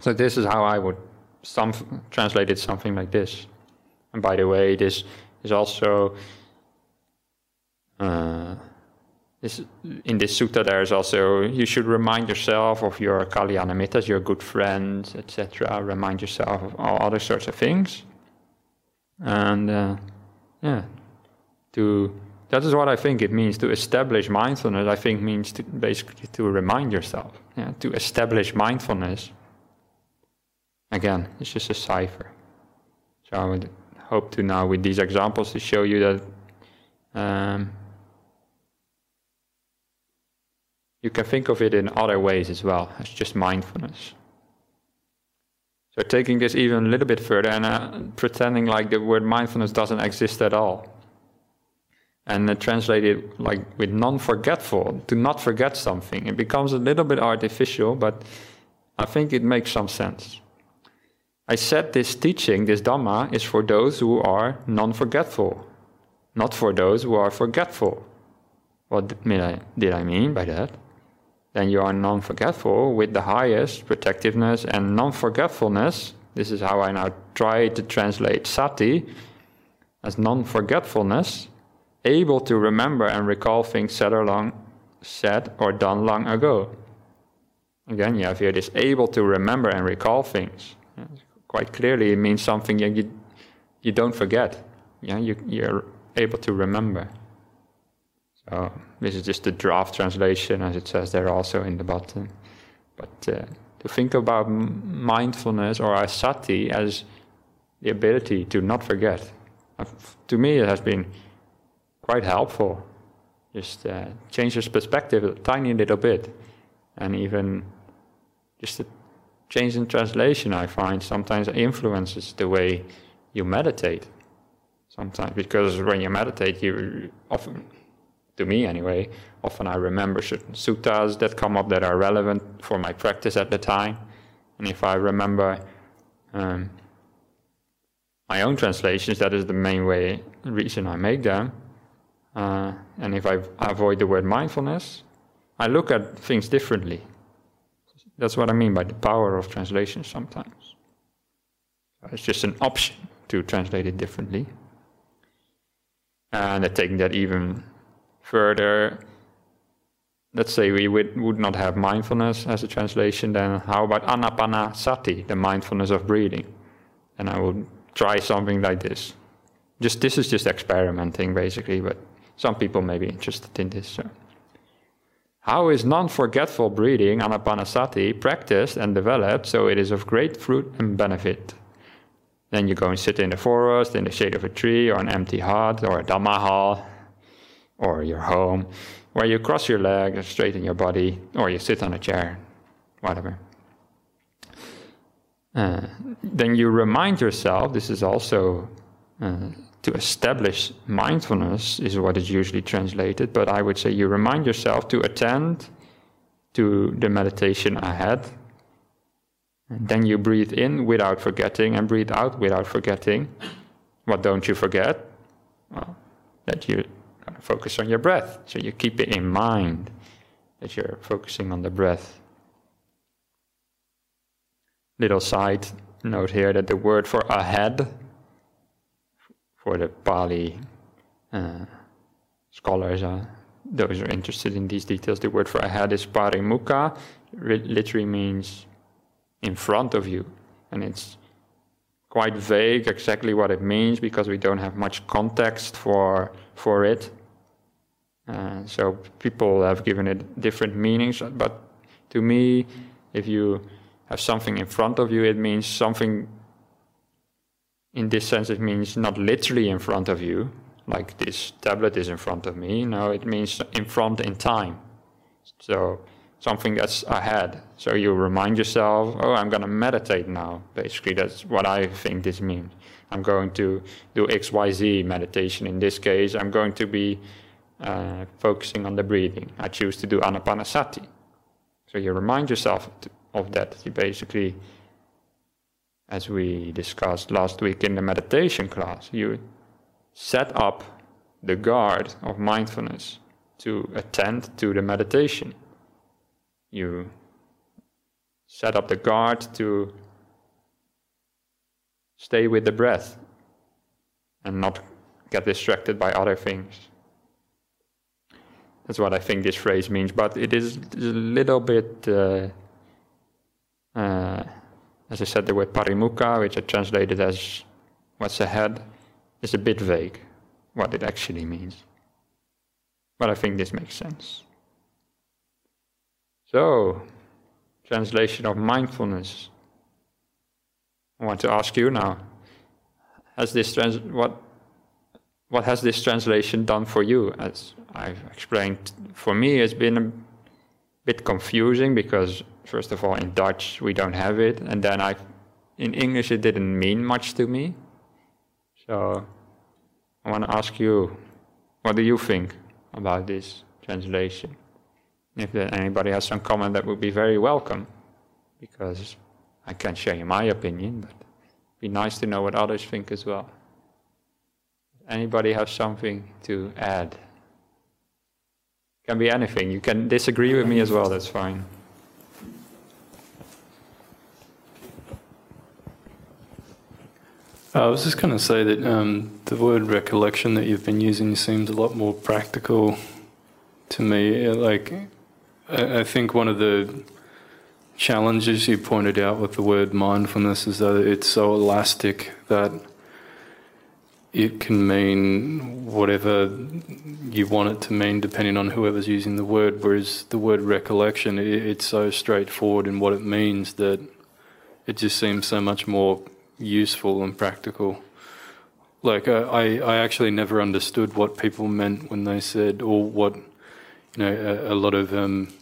So this is how I would some, translate it something like this. And by the way, this is also uh, this, in this sutta. There is also you should remind yourself of your kalyanamittas, your good friends, etc. Remind yourself of all other sorts of things, and uh, yeah, to that is what I think it means to establish mindfulness. I think means to basically to remind yourself, yeah, to establish mindfulness Again, it's just a cipher. So I would hope to now, with these examples, to show you that um, you can think of it in other ways as well as just mindfulness. So taking this even a little bit further and uh, pretending like the word mindfulness doesn't exist at all. And uh, translate it like with non-forgetful, to not forget something. It becomes a little bit artificial, but I think it makes some sense. I said this teaching, this Dhamma, is for those who are non forgetful, not for those who are forgetful. What did I mean by that? Then you are non forgetful with the highest protectiveness and non forgetfulness. This is how I now try to translate sati as non forgetfulness, able to remember and recall things said or, long, said or done long ago. Again, you have here this able to remember and recall things quite clearly it means something you, you don't forget. Yeah, you, you're able to remember. So this is just a draft translation, as it says there also in the bottom. But uh, to think about mindfulness or asati as the ability to not forget, uh, to me it has been quite helpful. Just uh, changes perspective a tiny little bit, and even just a change in translation, I find sometimes influences the way you meditate. Sometimes because when you meditate, you often to me anyway, often I remember certain suttas that come up that are relevant for my practice at the time. And if I remember um, my own translations, that is the main way, reason I make them. Uh, and if I avoid the word mindfulness, I look at things differently. That's what I mean by the power of translation sometimes. It's just an option to translate it differently. And take that even further, let's say we would, would not have mindfulness as a translation, then how about anapanasati, the mindfulness of breathing? And I would try something like this. Just this is just experimenting basically, but some people may be interested in this. So. How is non-forgetful breathing, anapanasati, practiced and developed so it is of great fruit and benefit? Then you go and sit in the forest, in the shade of a tree, or an empty hut, or a dhamma hall, or your home, where you cross your legs, straighten your body, or you sit on a chair, whatever. Uh, then you remind yourself, this is also uh, to establish mindfulness, is what is usually translated, but I would say you remind yourself to attend to the meditation ahead. And then you breathe in without forgetting and breathe out without forgetting. What don't you forget? Well, that you focus on your breath. So you keep it in mind that you're focusing on the breath. Little side note here that the word for ahead, for the Pali uh, scholars, uh, those who are interested in these details, the word for ahead is parimukha, literally means in front of you. And it's quite vague exactly what it means because we don't have much context for, for it. Uh, so people have given it different meanings, but to me, if you have something in front of you, it means something. In this sense, it means not literally in front of you, like this tablet is in front of me. No, it means in front in time. So something that's ahead. So you remind yourself, oh, I'm going to meditate now. Basically, that's what I think this means. I'm going to do XYZ meditation. In this case, I'm going to be uh, focusing on the breathing. I choose to do anapanasati. So you remind yourself of that. You basically, as we discussed last week in the meditation class, you set up the guard of mindfulness to attend to the meditation. You set up the guard to stay with the breath and not get distracted by other things. That's what I think this phrase means, but it is a little bit, uh, uh, as I said, the word parimukha, which I translated as what's ahead, is a bit vague what it actually means. But I think this makes sense. So, translation of mindfulness. I want to ask you now: Has this trans- what what has this translation done for you? As I've explained, for me it's been a bit confusing because first of all in Dutch we don't have it, and then I, in English it didn't mean much to me. So I want to ask you, what do you think about this translation? If anybody has some comment, that would be very welcome, because I can't share you my opinion, but it'd be nice to know what others think as well. Anybody have something to add? Can be anything. You can disagree with me as well, that's fine. I was just going to say that um, the word recollection that you've been using seems a lot more practical to me. Like, I, I think one of the challenges you pointed out with the word mindfulness is that it's so elastic that it can mean whatever you want it to mean, depending on whoever's using the word. Whereas the word recollection, it, it's so straightforward in what it means that it just seems so much more useful and practical. Like uh, I, I actually never understood what people meant when they said, or what, you know, a, a lot of um,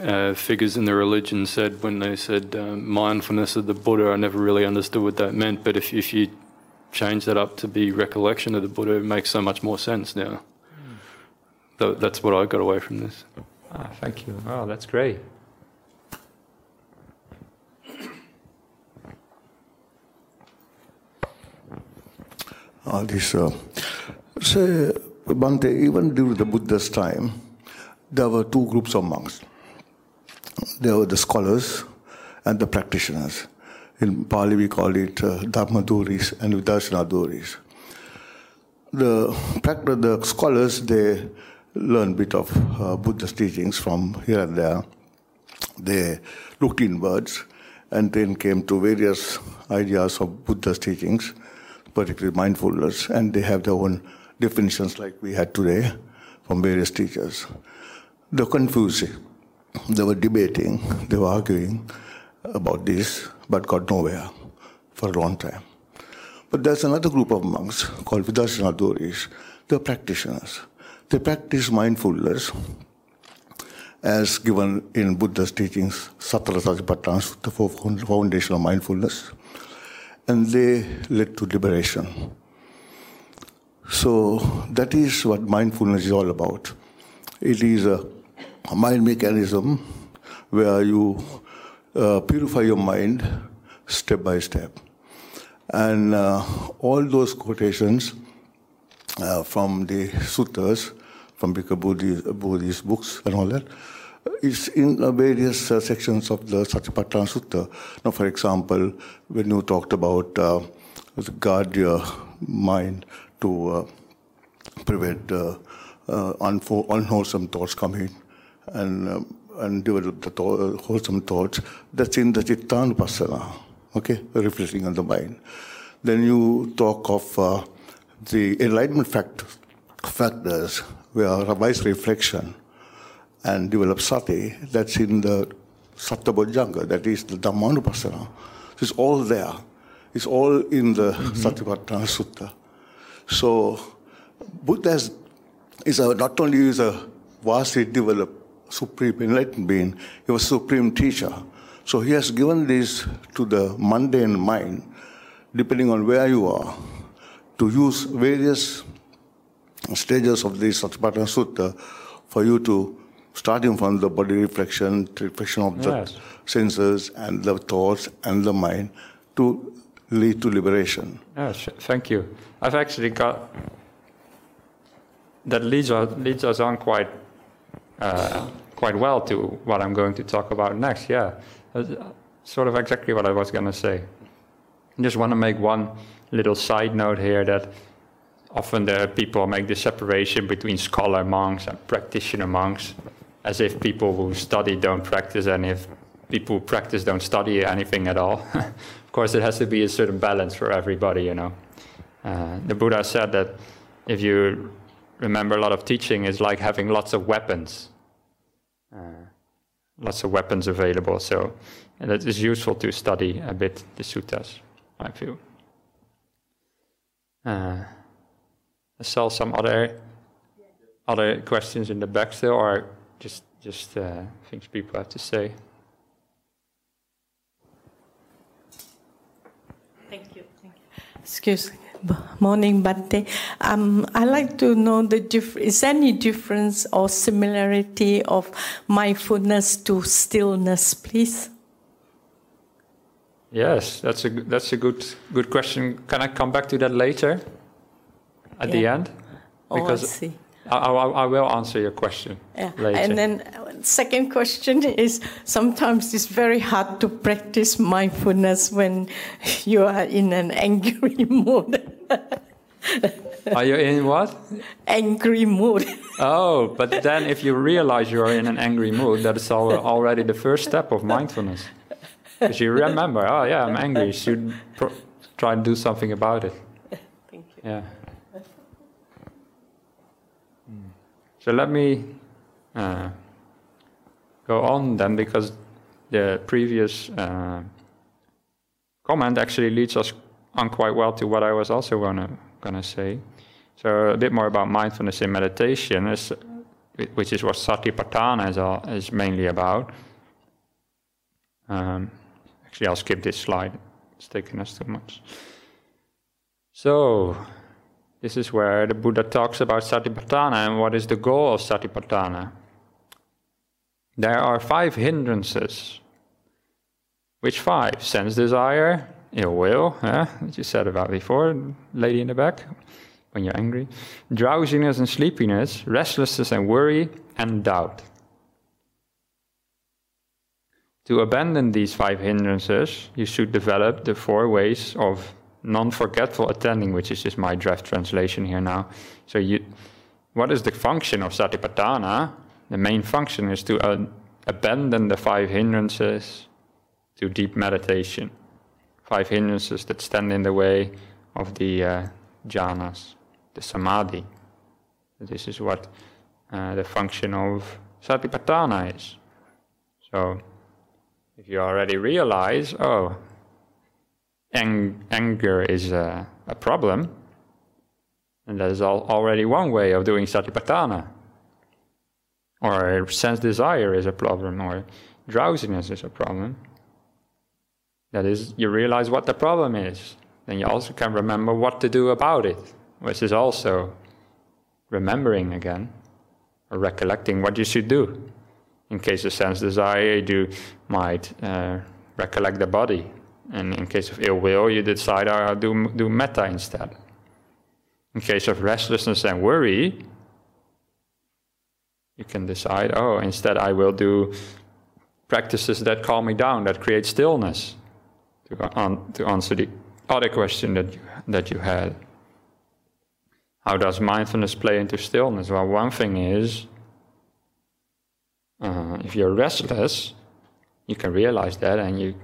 uh, figures in the religion said when they said um, mindfulness of the Buddha. I never really understood what that meant, but if if you change that up to be recollection of the Buddha, it makes so much more sense now. Mm. That's what I got away from this. Ah, thank you. Oh, that's great. All this, uh, say, Bhante, even during the Buddha's time, there were two groups of monks. There were the scholars and the practitioners. In Pali, we call it uh, Dharmadhuris and Vidarshanaduris. The, the scholars, they learn a bit of uh, Buddha's teachings from here and there. They looked inwards and then came to various ideas of Buddha's teachings, particularly mindfulness, and they have their own definitions like we had today from various teachers. They're confusing. They were debating, they were arguing about this but got nowhere for a long time. But there's another group of monks called Vidarshanaduris. They're practitioners. They practice mindfulness as given in Buddha's teachings, Satara Satipatthana Sutta, the foundation of mindfulness. And they led to liberation. So that is what mindfulness is all about. It is a mind mechanism where you uh, purify your mind step by step. And uh, all those quotations uh, from the suttas, from Bhikkhu Bodhi's books and all that, is in uh, various uh, sections of the Satipatthana Sutta. Now, for example, when you talked about guard your mind to prevent unwholesome thoughts coming, and um, and develop the th- wholesome thoughts, that's in the Chittanupassana, okay, reflecting on the mind. Then you talk of uh, the enlightenment fact- factors, where wise reflection and develop sati, that's in the Sattabojjhanga, that is the Dhammanupassana. It's all there. It's all in the mm-hmm. Satipatthana Sutta. So Buddha is, is a, not only is a vastly developed supreme enlightened being. He was supreme teacher. So he has given this to the mundane mind, depending on where you are, to use various stages of the Satipatthana Sutta for you to, starting from the body reflection, reflection of the yes. senses and the thoughts and the mind, to lead to liberation. Yes, thank you. I've actually got that leads us, leads us on quite uh, quite well to what I'm going to talk about next. Yeah, That's sort of exactly what I was going to say. I just want to make one little side note here that often the people make the separation between scholar monks and practitioner monks, as if people who study don't practice, and if people who practice don't study anything at all. [LAUGHS] of course, it has to be a certain balance for everybody, you know. Uh, the Buddha said that if you remember a lot of teaching is like having lots of weapons. Uh, lots of weapons available. So it is useful to study a bit the suttas, I feel. Uh, I saw some other other questions in the back still, or just just uh, things people have to say. Thank you. Thank you. Excuse me. Morning, Bhante. Um, I like to know the diff- is any difference or similarity of mindfulness to stillness, please? Yes, that's a that's a good good question. Can I come back to that later, at yeah. the end? Because oh, I see. I, I, I, will answer your question yeah. later. And then second question is sometimes it's very hard to practice mindfulness when you are in an angry [LAUGHS] mood. are you in what? Angry mood. oh, but then if you realize you're in an angry mood, that is already the first step of mindfulness. Because you remember, oh yeah, I'm angry, you should try and do something about it. Thank you. Yeah. So let me uh, go on then, because the previous uh, comment actually leads us on quite well to what I was also gonna gonna say. So a bit more about mindfulness in meditation, is, which is what Satipatthana is, all, is mainly about. Um, actually, I'll skip this slide. It's taking us too much. So, this is where the Buddha talks about Satipatthana and what is the goal of Satipatthana. There are five hindrances. Which five? Sense desire, ill will, eh? you said about before, lady in the back, when you're angry. Drowsiness and sleepiness, restlessness and worry, and doubt. To abandon these five hindrances, you should develop the four ways of non-forgetful attending, which is just my draft translation here now. So you, what is the function of Satipatthana? The main function is to uh, abandon the five hindrances to deep meditation. Five hindrances that stand in the way of the uh, jhanas, the samadhi. This is what uh, the function of Satipatthana is. So, if you already realize, oh, ang- anger is a, a, problem, and that is al- already one way of doing satipatthana. Or sense desire is a problem, or drowsiness is a problem. That is, you realize what the problem is. Then you also can remember what to do about it, which is also remembering again, or recollecting what you should do. In case of sense desire, you might uh, recollect the body and in case of ill will, you decide, I'll do, do metta instead. In case of restlessness and worry, you can decide, oh, instead I will do practices that calm me down, that create stillness, to, on, to answer the other question that you, that you had. How does mindfulness play into stillness? Well, one thing is, uh, if you're restless, you can realize that and you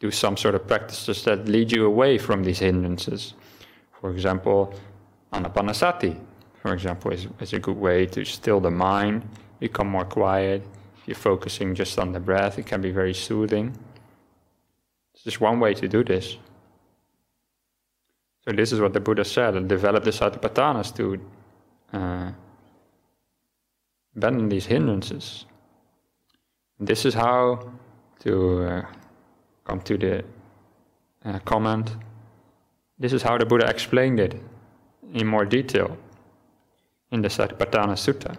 do some sort of practices that lead you away from these hindrances. For example, anapanasati, for example, is, is a good way to still the mind, become more quiet. If you're focusing just on the breath, it can be very soothing. It's just one way to do this. So this is what the Buddha said, and develop the satipatthanas to uh, abandon these hindrances. And this is how to uh, come to the uh, comment. This is how the Buddha explained it in more detail in the Satipatthana Sutta.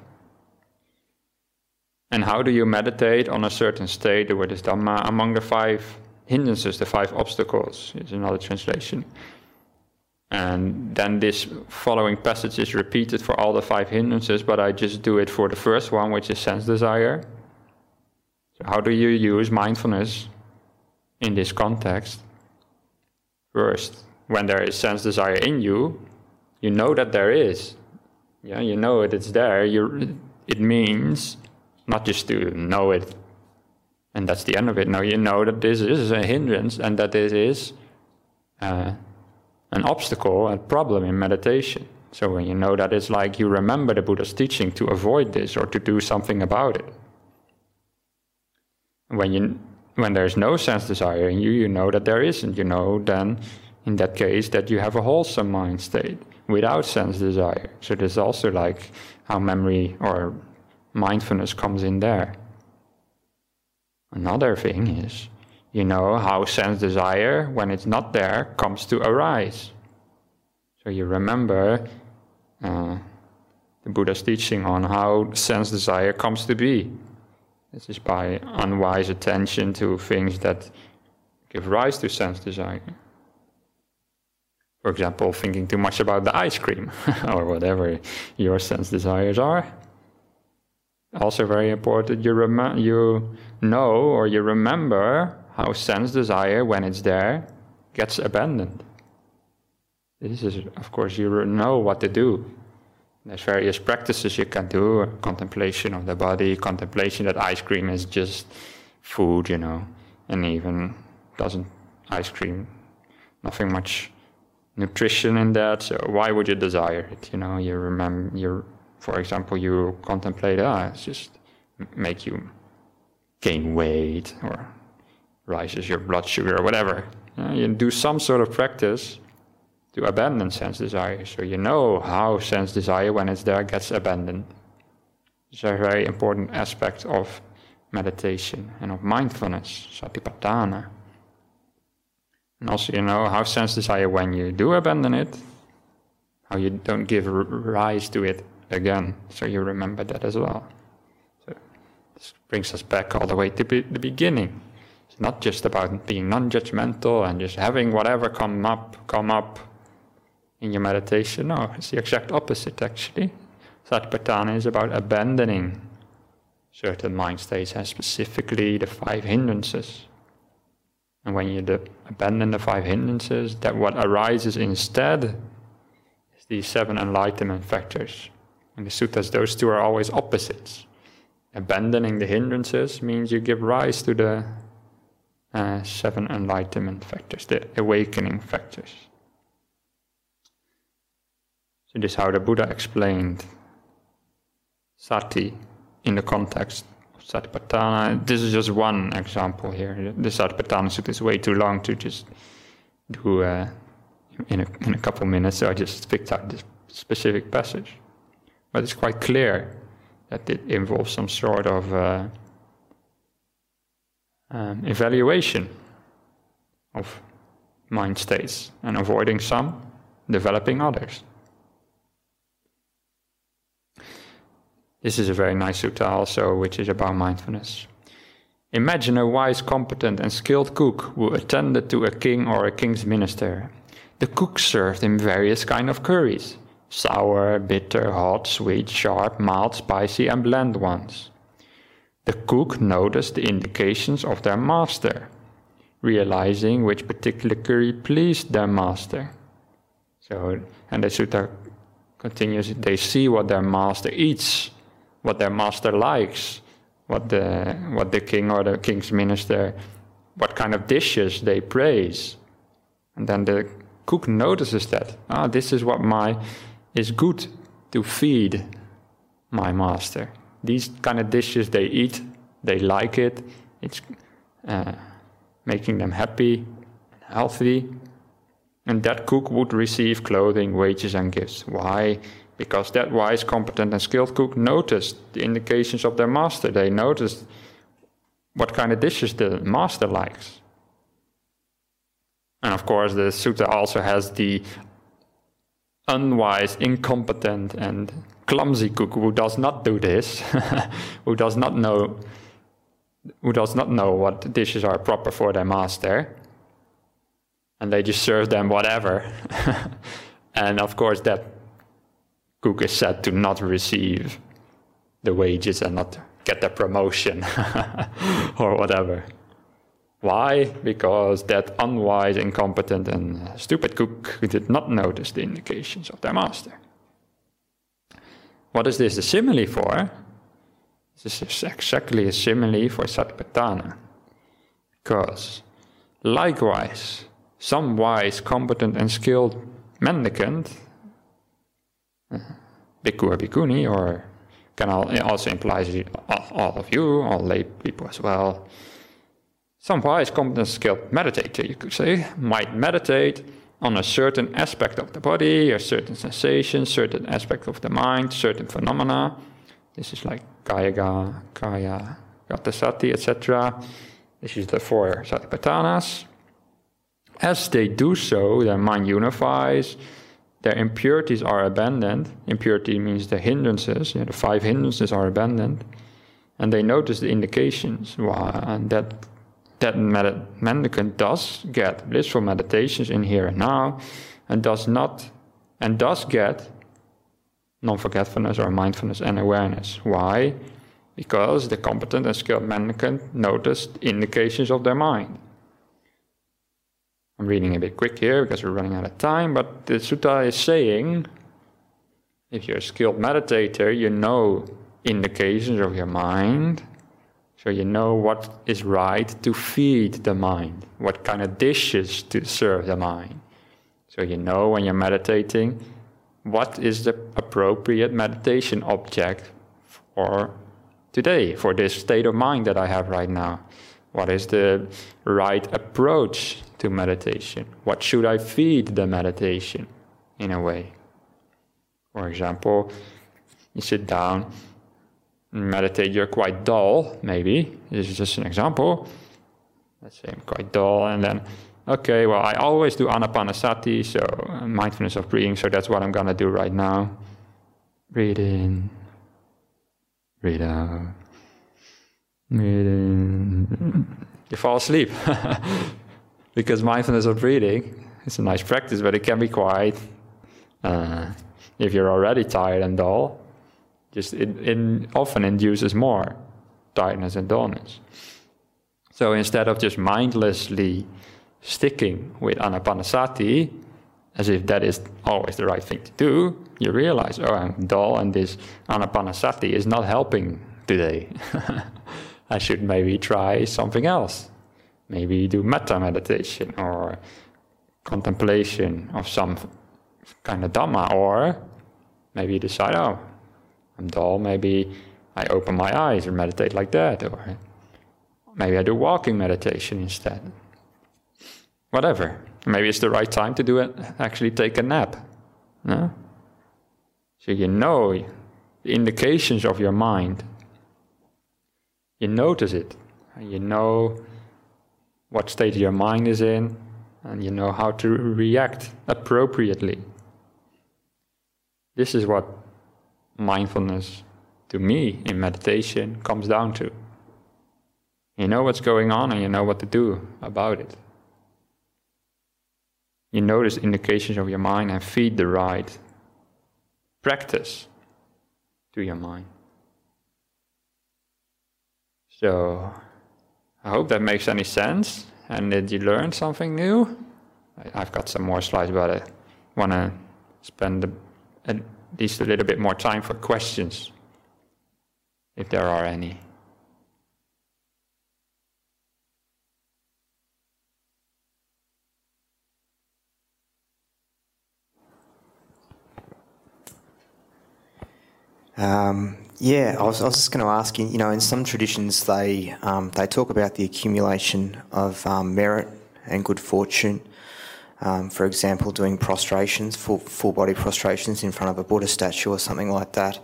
And how do you meditate on a certain state, the word is Dhamma, among the five hindrances, the five obstacles, is another translation. And then this following passage is repeated for all the five hindrances, but I just do it for the first one, which is sense desire. So, how do you use mindfulness in this context. First, when there is sense desire in you, you know that there is. Yeah, you know it, it's there. You, it means not just to know it and that's the end of it. Now you know that this is a hindrance and that this is uh, an obstacle, a problem in meditation. So when you know that it's like you remember the Buddha's teaching to avoid this or to do something about it. When you when there's no sense desire in you, you know that there isn't. You know then, in that case, that you have a wholesome mind state without sense desire. So there's also like how memory or mindfulness comes in there. Another thing is, you know how sense desire, when it's not there, comes to arise. So you remember uh, the Buddha's teaching on how sense desire comes to be. This is by unwise attention to things that give rise to sense desire. For example, thinking too much about the ice cream [LAUGHS] or whatever your sense desires are. Also, very important, you, rem- you know or you remember how sense desire, when it's there, gets abandoned. This is, of course, you know what to do there's various practices you can do contemplation of the body, contemplation that ice cream is just food, you know, and even doesn't ice cream, nothing much nutrition in that. So why would you desire it? You know, you remember, you, for example, you contemplate, ah, it's just make you gain weight or rises your blood sugar or whatever. You, know, you do some sort of practice to abandon sense desire. So you know how sense desire, when it's there, gets abandoned. It's a very important aspect of meditation and of mindfulness, satipatthana. And also, you know, how sense desire when you do abandon it, how you don't give rise to it again. So you remember that as well. So this brings us back all the way to be the beginning. It's not just about being non-judgmental and just having whatever come up, come up in your meditation. No, it's the exact opposite actually. Satipatthana is about abandoning certain mind states and specifically the five hindrances. And when you abandon the five hindrances, that what arises instead is these seven enlightenment factors. In the suttas, those two are always opposites. Abandoning the hindrances means you give rise to the uh, seven enlightenment factors, the awakening factors. So this is how the Buddha explained sati in the context Satipatthana. This is just one example here. The Satipatthana Sutta is way too long to just do uh, in, a, in a couple minutes, so I just picked out this specific passage. But it's quite clear that it involves some sort of uh, um, evaluation of mind states and avoiding some, developing others. This is a very nice sutta also, which is about mindfulness. Imagine a wise, competent, and skilled cook who attended to a king or a king's minister. The cook served him various kind of curries sour, bitter, hot, sweet, sharp, mild, spicy, and bland ones. The cook noticed the indications of their master, realizing which particular curry pleased their master. So, and the sutta continues, they see what their master eats what their master likes, what the what the king or the king's minister, what kind of dishes they praise, and then the cook notices that ah, this is what my is good to feed my master. These kind of dishes they eat, they like it. It's uh, making them happy, healthy, and that cook would receive clothing, wages, and gifts. Why? Because that wise, competent, and skilled cook noticed the indications of their master. They noticed what kind of dishes the master likes. And of course, the sutta also has the unwise, incompetent, and clumsy cook who does not do this, [LAUGHS] who does not know, who does not know what dishes are proper for their master, and they just serve them whatever. [LAUGHS] and of course, that cook is said to not receive the wages and not get the promotion [LAUGHS] or whatever. Why? Because that unwise, incompetent, and stupid cook did not notice the indications of their master. What is this a simile for? This is exactly a simile for Satipatthana. Because, likewise, some wise, competent, and skilled mendicant bhikkhu or bhikkhuni, or can also imply all of you, all lay people as well. Some wise, competent, skilled meditator, you could say, might meditate on a certain aspect of the body, a certain sensation, certain aspect of the mind, certain phenomena. This is like kaya, kaya, gatasati, etc. This is the four satipatthanas. As they do so, their mind unifies, their impurities are abandoned. Impurity means the hindrances, you know, the five hindrances are abandoned. And they notice the indications. And that that mendicant does get blissful meditations in here and now, and does not, and does get non-forgetfulness or mindfulness and awareness. Why? Because the competent and skilled mendicant noticed indications of their mind. I'm reading a bit quick here because we're running out of time, but the sutta is saying if you're a skilled meditator, you know indications of your mind. So you know what is right to feed the mind, what kind of dishes to serve the mind. So you know when you're meditating what is the appropriate meditation object for today, for this state of mind that I have right now. What is the right approach to meditation? What should I feed the meditation in a way? For example, you sit down, meditate, you're quite dull, maybe. This is just an example. Let's say I'm quite dull, and then, okay, well, I always do anapanasati, so uh, mindfulness of breathing, so that's what I'm gonna do right now. Breathe in, breathe out, breathe in. You fall asleep. [LAUGHS] because mindfulness of breathing is a nice practice, but it can be quite. Uh, if you're already tired and dull, just it, it often induces more tiredness and dullness. So instead of just mindlessly sticking with anapanasati, as if that is always the right thing to do, you realize, oh, I'm dull and this anapanasati is not helping today. [LAUGHS] I should maybe try something else. Maybe do metta meditation or contemplation of some kind of Dhamma, or maybe you decide, oh, I'm dull, maybe I open my eyes and meditate like that, or maybe I do walking meditation instead. Whatever. Maybe it's the right time to do it, actually take a nap. No? So you know the indications of your mind. You notice it. You know what state your mind is in, and you know how to react appropriately. This is what mindfulness to me in meditation comes down to. You know what's going on and you know what to do about it. You notice indications of your mind and feed the right practice to your mind. So, I hope that makes any sense and that you learned something new. I've got some more slides, but I want to spend at least a little bit more time for questions, if there are any. Um, yeah, I was, I was just going to ask you. You know, in some traditions, they um, they talk about the accumulation of um, merit and good fortune. Um, for example, doing prostrations, full full body prostrations in front of a Buddha statue or something like that,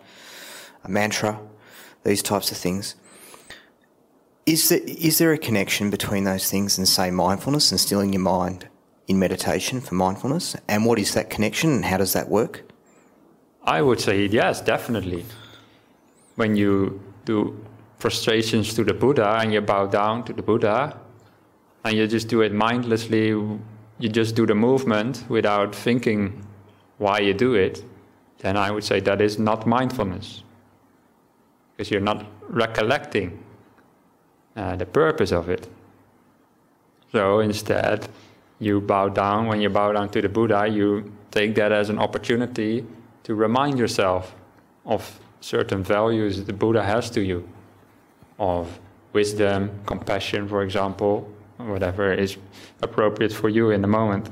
a mantra, these types of things. Is there is there a connection between those things and say mindfulness and stilling your mind in meditation for mindfulness? And what is that connection and how does that work? I would say yes, definitely. When you do prostrations to the Buddha and you bow down to the Buddha and you just do it mindlessly, you just do the movement without thinking why you do it, then I would say that is not mindfulness. Because you're not recollecting uh, the purpose of it. So instead, you bow down. When you bow down to the Buddha, you take that as an opportunity to remind yourself of certain values the Buddha has to you, of wisdom, compassion, for example, whatever is appropriate for you in the moment.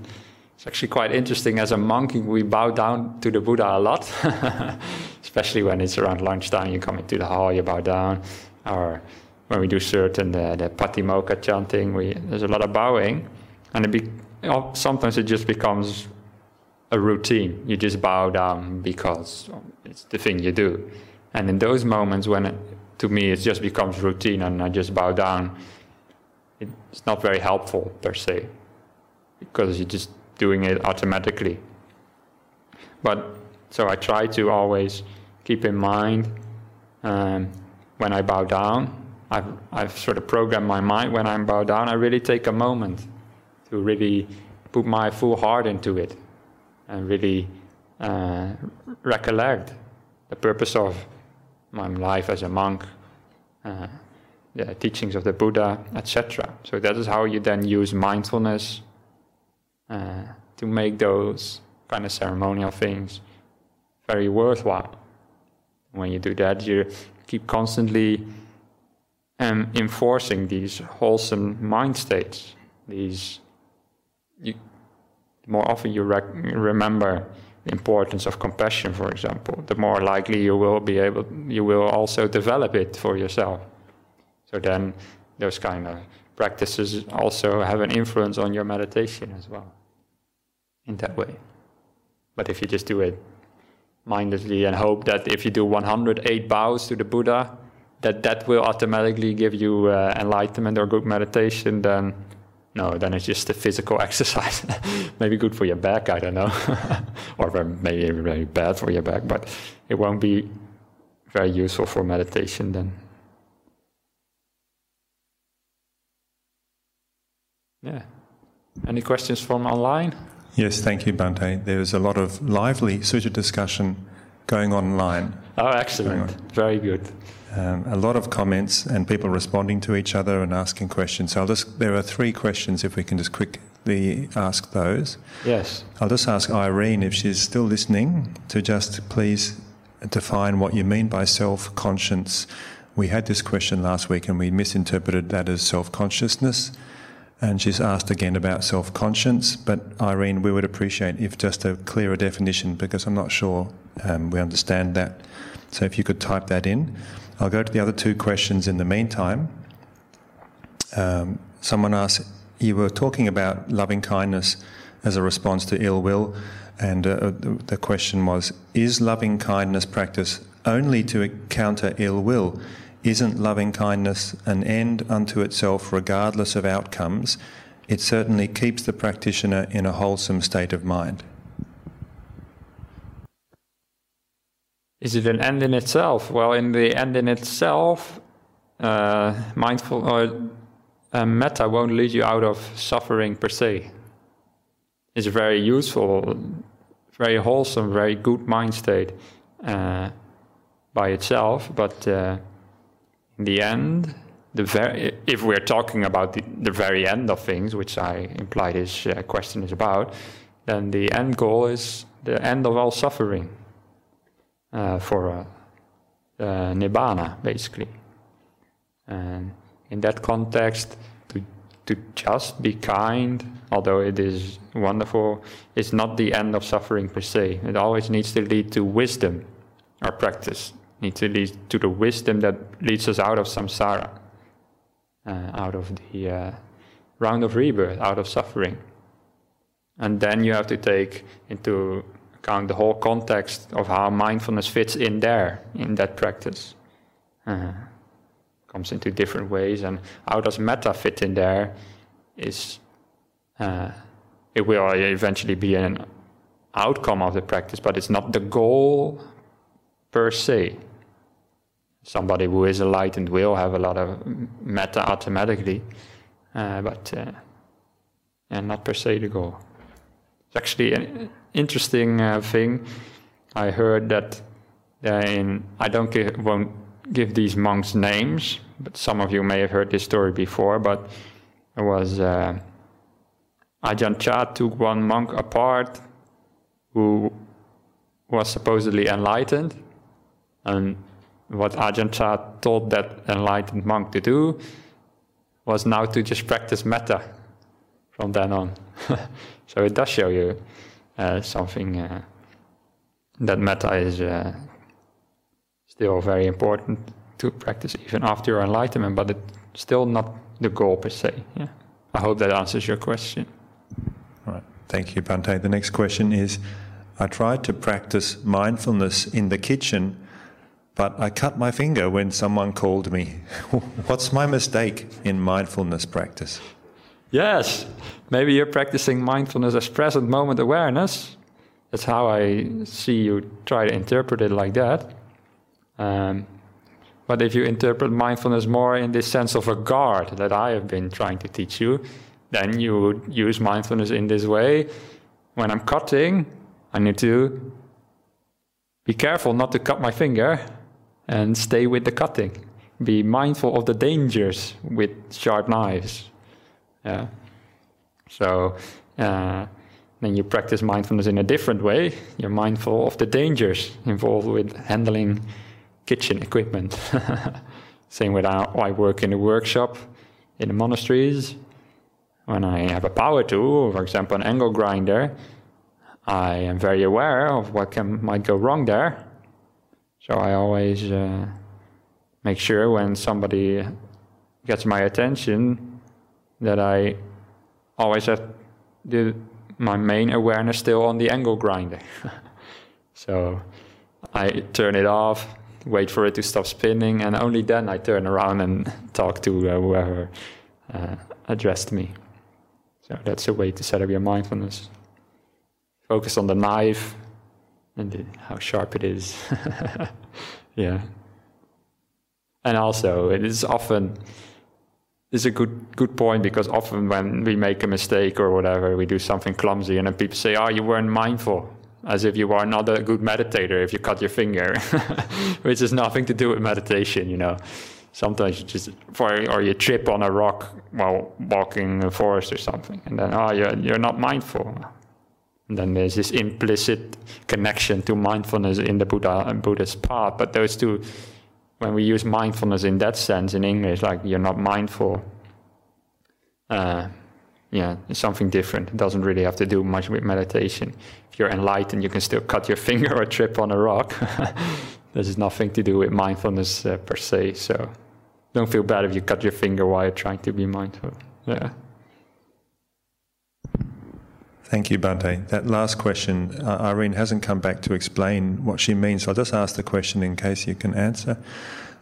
It's actually quite interesting. As a monk, we bow down to the Buddha a lot, [LAUGHS] especially when it's around lunchtime. You come into the hall, you bow down, or when we do certain the, the Patimokkha chanting, we, there's a lot of bowing, and it be, oh, sometimes it just becomes a routine. You just bow down because it's the thing you do. And in those moments when it, to me it just becomes routine and I just bow down, it's not very helpful per se because you're just doing it automatically. But so I try to always keep in mind um, when I bow down. I've, I've sort of programmed my mind when I'm bow down. I really take a moment to really put my full heart into it and really uh, recollect the purpose of my life as a monk, uh, the teachings of the Buddha, etc. So that is how you then use mindfulness uh, to make those kind of ceremonial things very worthwhile. When you do that, you keep constantly um, enforcing these wholesome mind states, these you, more often you rec- remember the importance of compassion, for example, the more likely you will be able, you will also develop it for yourself. So then those kind of practices also have an influence on your meditation as well in that way. But if you just do it mindlessly and hope that if you do 108 bows to the Buddha, that that will automatically give you uh, enlightenment or good meditation, then no, then it's just a physical [LAUGHS] exercise. maybe good for your back, I don't know, [LAUGHS] or maybe very bad for your back, but it won't be very useful for meditation then. Yeah. Any questions from online? Yes, thank you, Bhante. There's a lot of lively sutta discussion going online. Oh, excellent. Very good. Um, a lot of comments and people responding to each other and asking questions. So I'll just, there are three questions if we can just quickly ask those. Yes. I'll just ask Irene if she's still listening to just please define what you mean by self conscience. We had this question last week and we misinterpreted that as self consciousness. And she's asked again about self conscience. But Irene, we would appreciate if just a clearer definition because I'm not sure um, we understand that. So if you could type that in. I'll go to the other two questions in the meantime. Um, someone asked, You were talking about loving kindness as a response to ill will. And uh, the question was, Is loving kindness practice only to counter ill will? Isn't loving kindness an end unto itself, regardless of outcomes? It certainly keeps the practitioner in a wholesome state of mind. Is it an end in itself? Well, in the end in itself, uh, mindful or uh, metta won't lead you out of suffering per se. It's a very useful, very wholesome, very good mind state uh, by itself, but uh, in the end, the if we're talking about the, the very end of things, which I imply this uh, question is about, then the end goal is the end of all suffering for uh, uh, nibbana, basically. And in that context, to, to just be kind, although it is wonderful, is not the end of suffering per se. It always needs to lead to wisdom, our practice needs to lead to the wisdom that leads us out of samsara, uh, out of the uh, round of rebirth, out of suffering. And then you have to take into the whole context of how mindfulness fits in there, in that practice. Uh, comes into different ways, and how does metta fit in there? Is uh, it will eventually be an outcome of the practice, but it's not the goal per se. Somebody who is enlightened will have a lot of metta automatically, uh, but uh, and not per se the goal. It's actually interesting uh, thing. I heard that in I don't give, won't give these monks names, but some of you may have heard this story before. But it was uh, Ajahn Chah took one monk apart who was supposedly enlightened, and what Ajahn Chah told that enlightened monk to do was now to just practice metta from then on. [LAUGHS] so it does show you something uh, that metta is uh, still very important to practice even after your enlightenment, but it's still not the goal per se. Yeah. I hope that answers your question. All right. Thank you, Bhante. The next question is I tried to practice mindfulness in the kitchen, but I cut my finger when someone called me. [LAUGHS] What's my mistake in mindfulness practice? Yes, maybe you're practicing mindfulness as present moment awareness. That's how I see you try to interpret it like that. Um, but if you interpret mindfulness more in this sense of a guard that I have been trying to teach you, then you would use mindfulness in this way. When I'm cutting, I need to be careful not to cut my finger and stay with the cutting. Be mindful of the dangers with sharp knives. Yeah. So uh, then you practice mindfulness in a different way. You're mindful of the dangers involved with handling kitchen equipment. [LAUGHS] Same with how I work in a workshop in the monasteries. when I have a power tool, for example, an angle grinder, I am very aware of what can might go wrong there. So I always uh, make sure when somebody gets my attention that I always have the, my main awareness still on the angle grinder. [LAUGHS] so I turn it off, wait for it to stop spinning, and only then I turn around and [LAUGHS] talk to uh, whoever uh, addressed me. So that's a way to set up your mindfulness. Focus on the knife and the, how sharp it is. [LAUGHS] yeah. And also, it is often is a good good point because often when we make a mistake or whatever, we do something clumsy, and then people say, "Oh, you weren't mindful," as if you are not a good meditator if you cut your finger, [LAUGHS] which has nothing to do with meditation, you know. Sometimes you just or you trip on a rock while walking in a forest or something, and then oh, you're you're not mindful. And then there's this implicit connection to mindfulness in the Buddha and Buddhist path, but those two when we use mindfulness in that sense in English, like you're not mindful, uh, yeah, it's something different. It doesn't really have to do much with meditation. If you're enlightened, you can still cut your [LAUGHS] finger or trip on a rock. [LAUGHS] this is nothing to do with mindfulness uh, per se. So don't feel bad if you cut your finger while you're trying to be mindful. Yeah. Thank you, Bhante. That last question, uh, Irene hasn't come back to explain what she means. I'll just ask the question in case you can answer.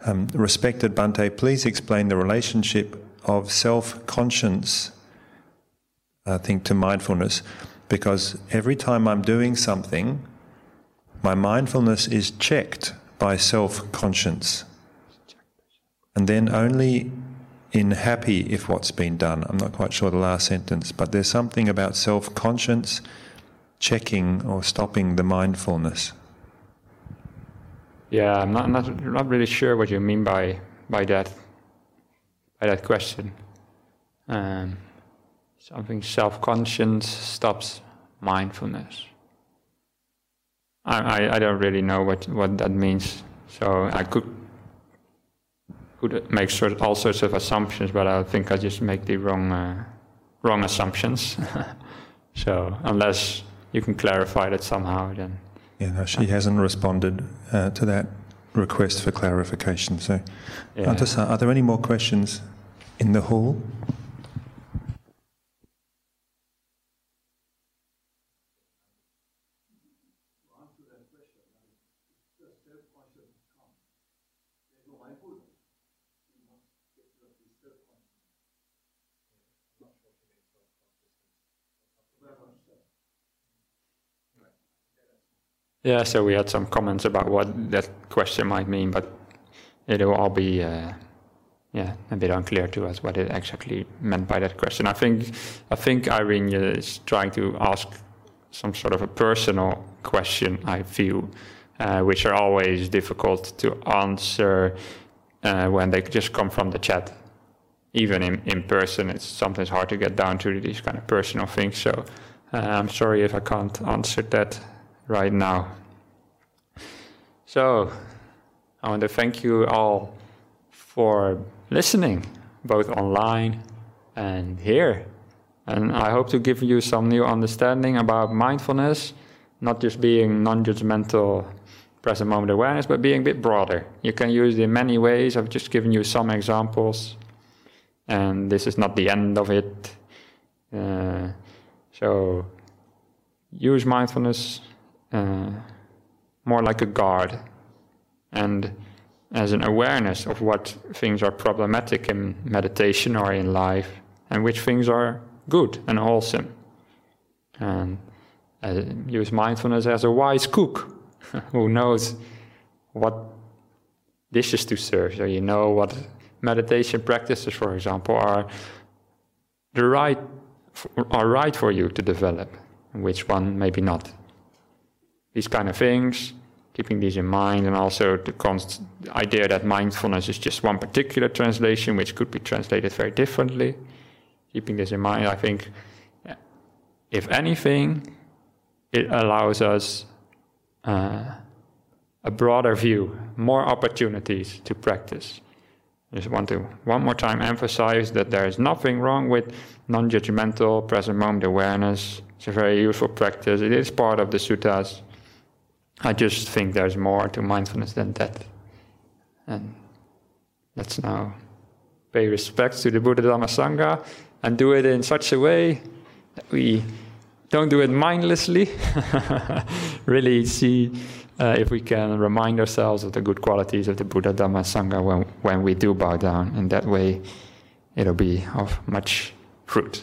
Um, respected Bhante, please explain the relationship of self conscience, I think, to mindfulness, because every time I'm doing something, my mindfulness is checked by self conscience. And then only in happy if what's been done. I'm not quite sure the last sentence, but there's something about self conscience checking or stopping the mindfulness. Yeah, I'm not, not, not really sure what you mean by, by that by that question. Um, something self conscious stops mindfulness. I, I, I don't really know what, what that means, so I could could make sort all sorts of assumptions, but I think I just make the wrong uh, wrong assumptions. [LAUGHS] so unless you can clarify that somehow, then. Yeah, no, she hasn't responded uh, to that request for clarification. So, yeah. just, uh, are there any more questions in the hall? Yeah, so we had some comments about what that question might mean, but it will all be uh, yeah a bit unclear to us what it exactly meant by that question. I think I think Irene is trying to ask some sort of a personal question. I feel, uh, which are always difficult to answer uh, when they just come from the chat. Even in, in person, it's sometimes hard to get down to these kind of personal things. So uh, I'm sorry if I can't answer that right now. So, I want to thank you all for listening, both online and here. And I hope to give you some new understanding about mindfulness, not just being non judgmental, present moment awareness, but being a bit broader. You can use it in many ways. I've just given you some examples, and this is not the end of it. Uh, so, use mindfulness uh, more like a guard and as an awareness of what things are problematic in meditation or in life and which things are good and wholesome. And uh, use mindfulness as a wise cook [LAUGHS] who knows what dishes to serve. So you know what meditation practices, for example, are the right are right for you to develop, which one maybe not these kind of things, keeping these in mind, and also the const- idea that mindfulness is just one particular translation, which could be translated very differently. Keeping this in mind, I think, if anything, it allows us uh, a broader view, more opportunities to practice. I just want to one more time emphasize that there is nothing wrong with non-judgmental present moment awareness. It's a very useful practice. It is part of the suttas. I just think there's more to mindfulness than that. And let's now pay respect to the Buddha Dhamma Sangha and do it in such a way that we don't do it mindlessly. [LAUGHS] really see uh, if we can remind ourselves of the good qualities of the Buddha Dhamma Sangha when, when we do bow down. In that way, it'll be of much fruit.